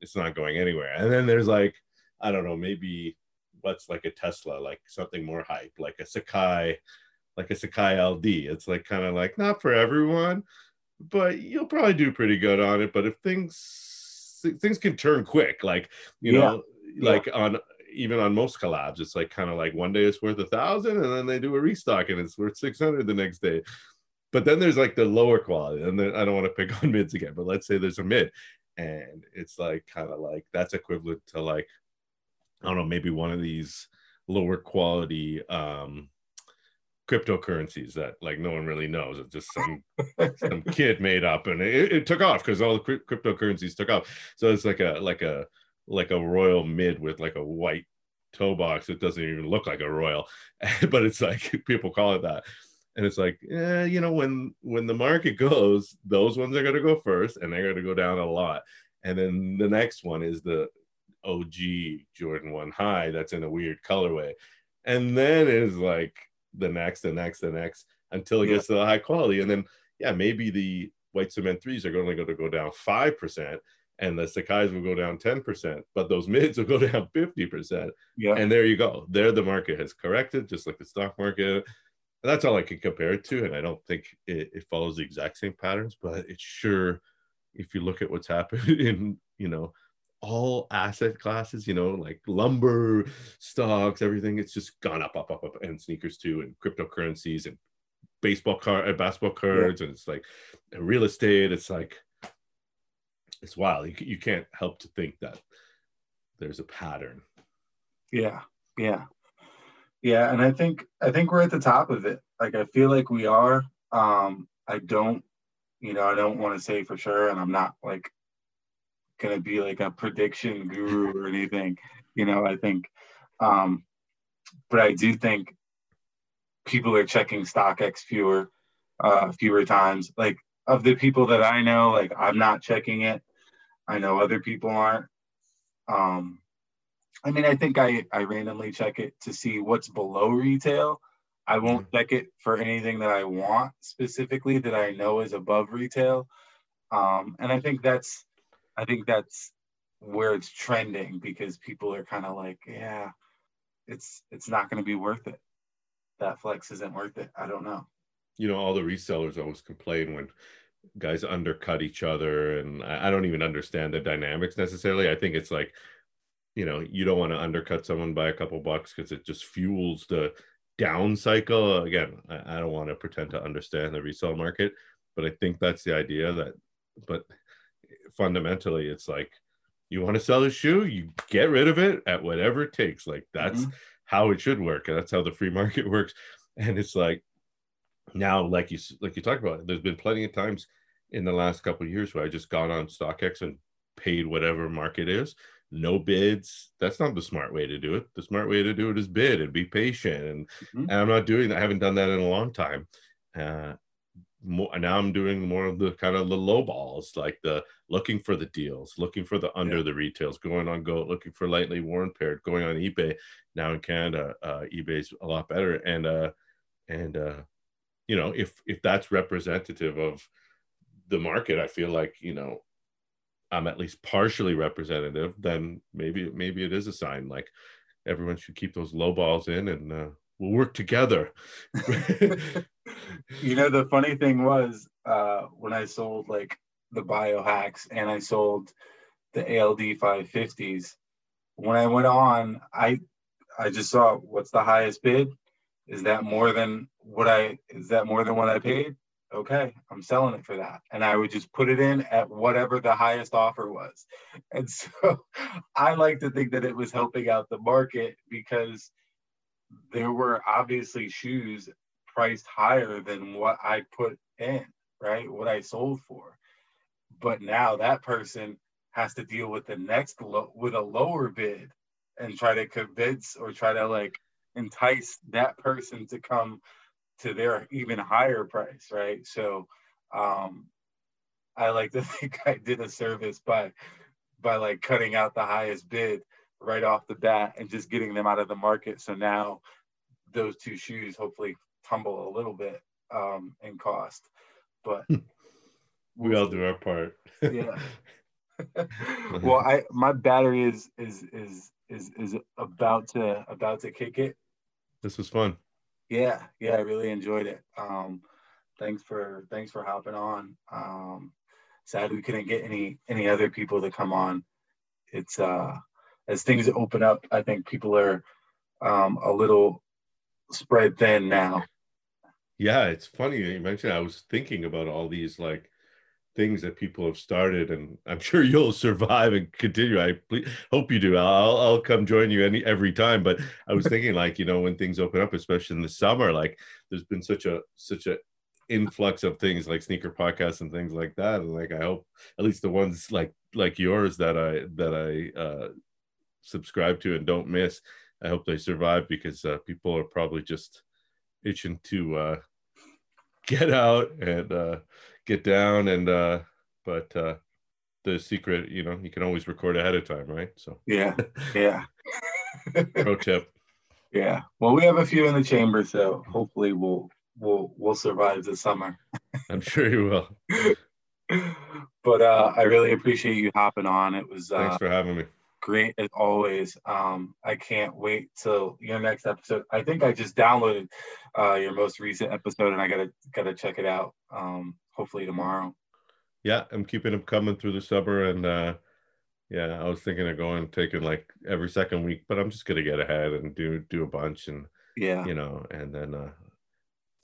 It's not going anywhere. And then there's like i don't know maybe what's like a tesla like something more hype like a sacai like a sacai ld it's like kind of like not for everyone but you'll probably do pretty good on it but if things things can turn quick like you yeah. know like yeah. on even on most collabs it's like kind of like one day it's worth a thousand and then they do a restock and it's worth 600 the next day but then there's like the lower quality and then i don't want to pick on mids again but let's say there's a mid and it's like kind of like that's equivalent to like i don't know maybe one of these lower quality um cryptocurrencies that like no one really knows. It's just some some kid made up and it, it took off because all the cryptocurrencies took off. So it's like a like a like a royal mid with like a white toe box it doesn't even look like a royal but it's like people call it that. And it's like yeah you know when when the market goes those ones are going to go first and they're going to go down a lot. And then the next one is the og jordan 1 high that's in a weird colorway. And then is like the next the next the next until it yeah. gets to the high quality and then yeah maybe the white cement threes are only going to go down 5% and the sacais will go down 10% but those mids will go down 50% yeah and there you go there the market has corrected just like the stock market that's all I can compare it to. And I don't think it, it, follows the exact same patterns, but it's sure if you look at what's happened in, you know, all asset classes, you know, like lumber, stocks, everything, it's just gone up, up, up, up, and sneakers too, and cryptocurrencies and baseball card, uh, basketball cards, yeah. and it's like real estate. It's like it's wild. You, you can't help to think that there's a pattern. Yeah, yeah. Yeah, and I think I think we're at the top of it. Like I feel like we are. Um, I don't, you know, I don't want to say for sure, and I'm not like gonna be like a prediction guru or anything. You know, I think, um, but I do think people are checking StockX fewer, uh, fewer times. Like of the people that I know, like I'm not checking it. I know other people aren't. Um, I mean, I think I, I randomly check it to see what's below retail. I won't mm-hmm. check it for anything that I want specifically that I know is above retail. Um, and I think that's I think that's where it's trending because people are kind of like, yeah, it's it's not going to be worth it. That flex isn't worth it. I don't know. You know, all the resellers always complain when guys undercut each other, and I, I don't even understand the dynamics necessarily. I think it's like you know you don't want to undercut someone by a couple bucks because it just fuels the down cycle again I, I, don't want to pretend to understand the resale market but i think that's the idea that but fundamentally it's like you want to sell a shoe you get rid of it at whatever it takes like that's mm-hmm. how it should work and that's how the free market works and it's like now like you like you talked about there's been plenty of times in the last couple of years where i just got on stockx and paid whatever market is no bids. That's not the smart way to do it. The smart way to do it is bid and be patient. And, mm-hmm. and I'm not doing that. I haven't done that in a long time. Uh, more, now I'm doing more of the kind of the low balls, like the looking for the deals, looking for the under yeah. the retails, going on go, looking for lightly worn paired, going on eBay. Now in Canada, uh, eBay's a lot better, and uh, and uh, you know if if that's representative of the market, I feel like you know I'm at least partially representative, then maybe maybe it is a sign. Like everyone should keep those low balls in, and uh, we'll work together. you know, the funny thing was uh, when I sold like the biohacks and I sold the ALD 550s. When I went on, I I just saw what's the highest bid. Is that more than what I is that more than what I paid? Okay, I'm selling it for that. And I would just put it in at whatever the highest offer was. And so I like to think that it was helping out the market because there were obviously shoes priced higher than what I put in, right? What I sold for. But now that person has to deal with the next with a lower bid and try to convince or try to like entice that person to come to their even higher price, right? So um I like to think I did a service by by like cutting out the highest bid right off the bat and just getting them out of the market. So now those two shoes hopefully tumble a little bit um, in cost. But we all do our part. yeah. well, I my battery is is is is is about to about to kick it. This was fun. Yeah, yeah, I really enjoyed it. Um, thanks for thanks for hopping on. Um, sad we couldn't get any any other people to come on. It's uh as things open up, I think people are um, a little spread thin now. Yeah, it's funny you mentioned. I was thinking about all these like things that people have started, and I'm sure you'll survive and continue. I hope you do. I'll I'll come join you any every time. But I was thinking like you know when things open up, especially in the summer, like there's been such a such a influx of things like sneaker podcasts and things like that and like i hope at least the ones like like yours that i that i uh subscribe to and don't miss. I hope they survive because uh, people are probably just itching to uh, get out and uh, get down. And uh, but uh, the secret, you know, you can always record ahead of time, right? So yeah, yeah. Pro tip. Yeah. Well, we have a few in the chamber, so hopefully we'll we'll we'll survive the summer. I'm sure you will. but uh, I really appreciate you hopping on. It was thanks uh, for having me great as always. Um, I can't wait till your next episode. I think I just downloaded uh, your most recent episode, and I gotta gotta check it out. Um, hopefully tomorrow. Yeah, I'm keeping them coming through the summer, and uh, yeah, I was thinking of going taking like every second week, but I'm just gonna get ahead and do do a bunch, and yeah, you know, and then uh,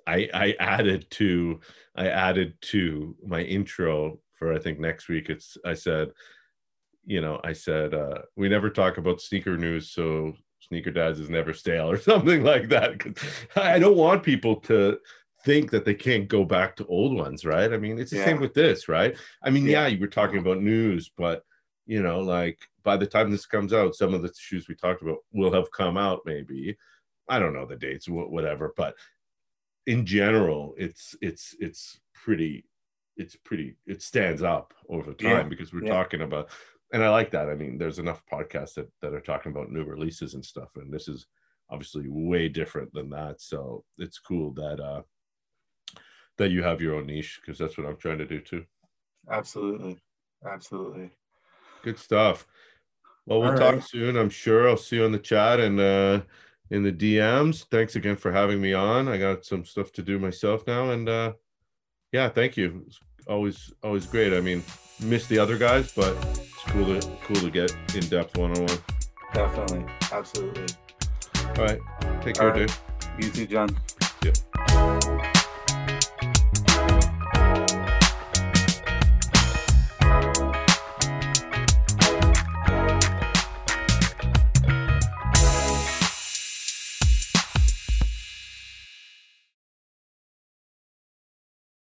I I added to I added to my intro for I think next week. It's I said you know, I said, uh, we never talk about sneaker news, so Sneaker Dads is never stale or something like that. I don't want people to think that they can't go back to old ones, right? I mean, it's the yeah. same with this, right? I mean, yeah. yeah, you were talking about news, but you know, like by the time this comes out, some of the shoes we talked about will have come out, maybe. I don't know the dates, whatever, but in general, it's it's it's pretty it's pretty it stands up over time yeah. because we're talking about and I like that. I mean, there's enough podcasts that, that are talking about new releases and stuff, and this is obviously way different than that. So it's cool that uh that you have your own niche because that's what I'm trying to do too. Absolutely, absolutely. Good stuff. Well, we'll All talk right. soon. I'm sure I'll see you in the chat and uh in the DMs. Thanks again for having me on. I got some stuff to do myself now, and uh yeah, thank you. Always always great. I mean, miss the other guys, but it's cool to cool to get in depth one on one. Definitely, absolutely. All right, take care, right. dude. You too, John. Yeah.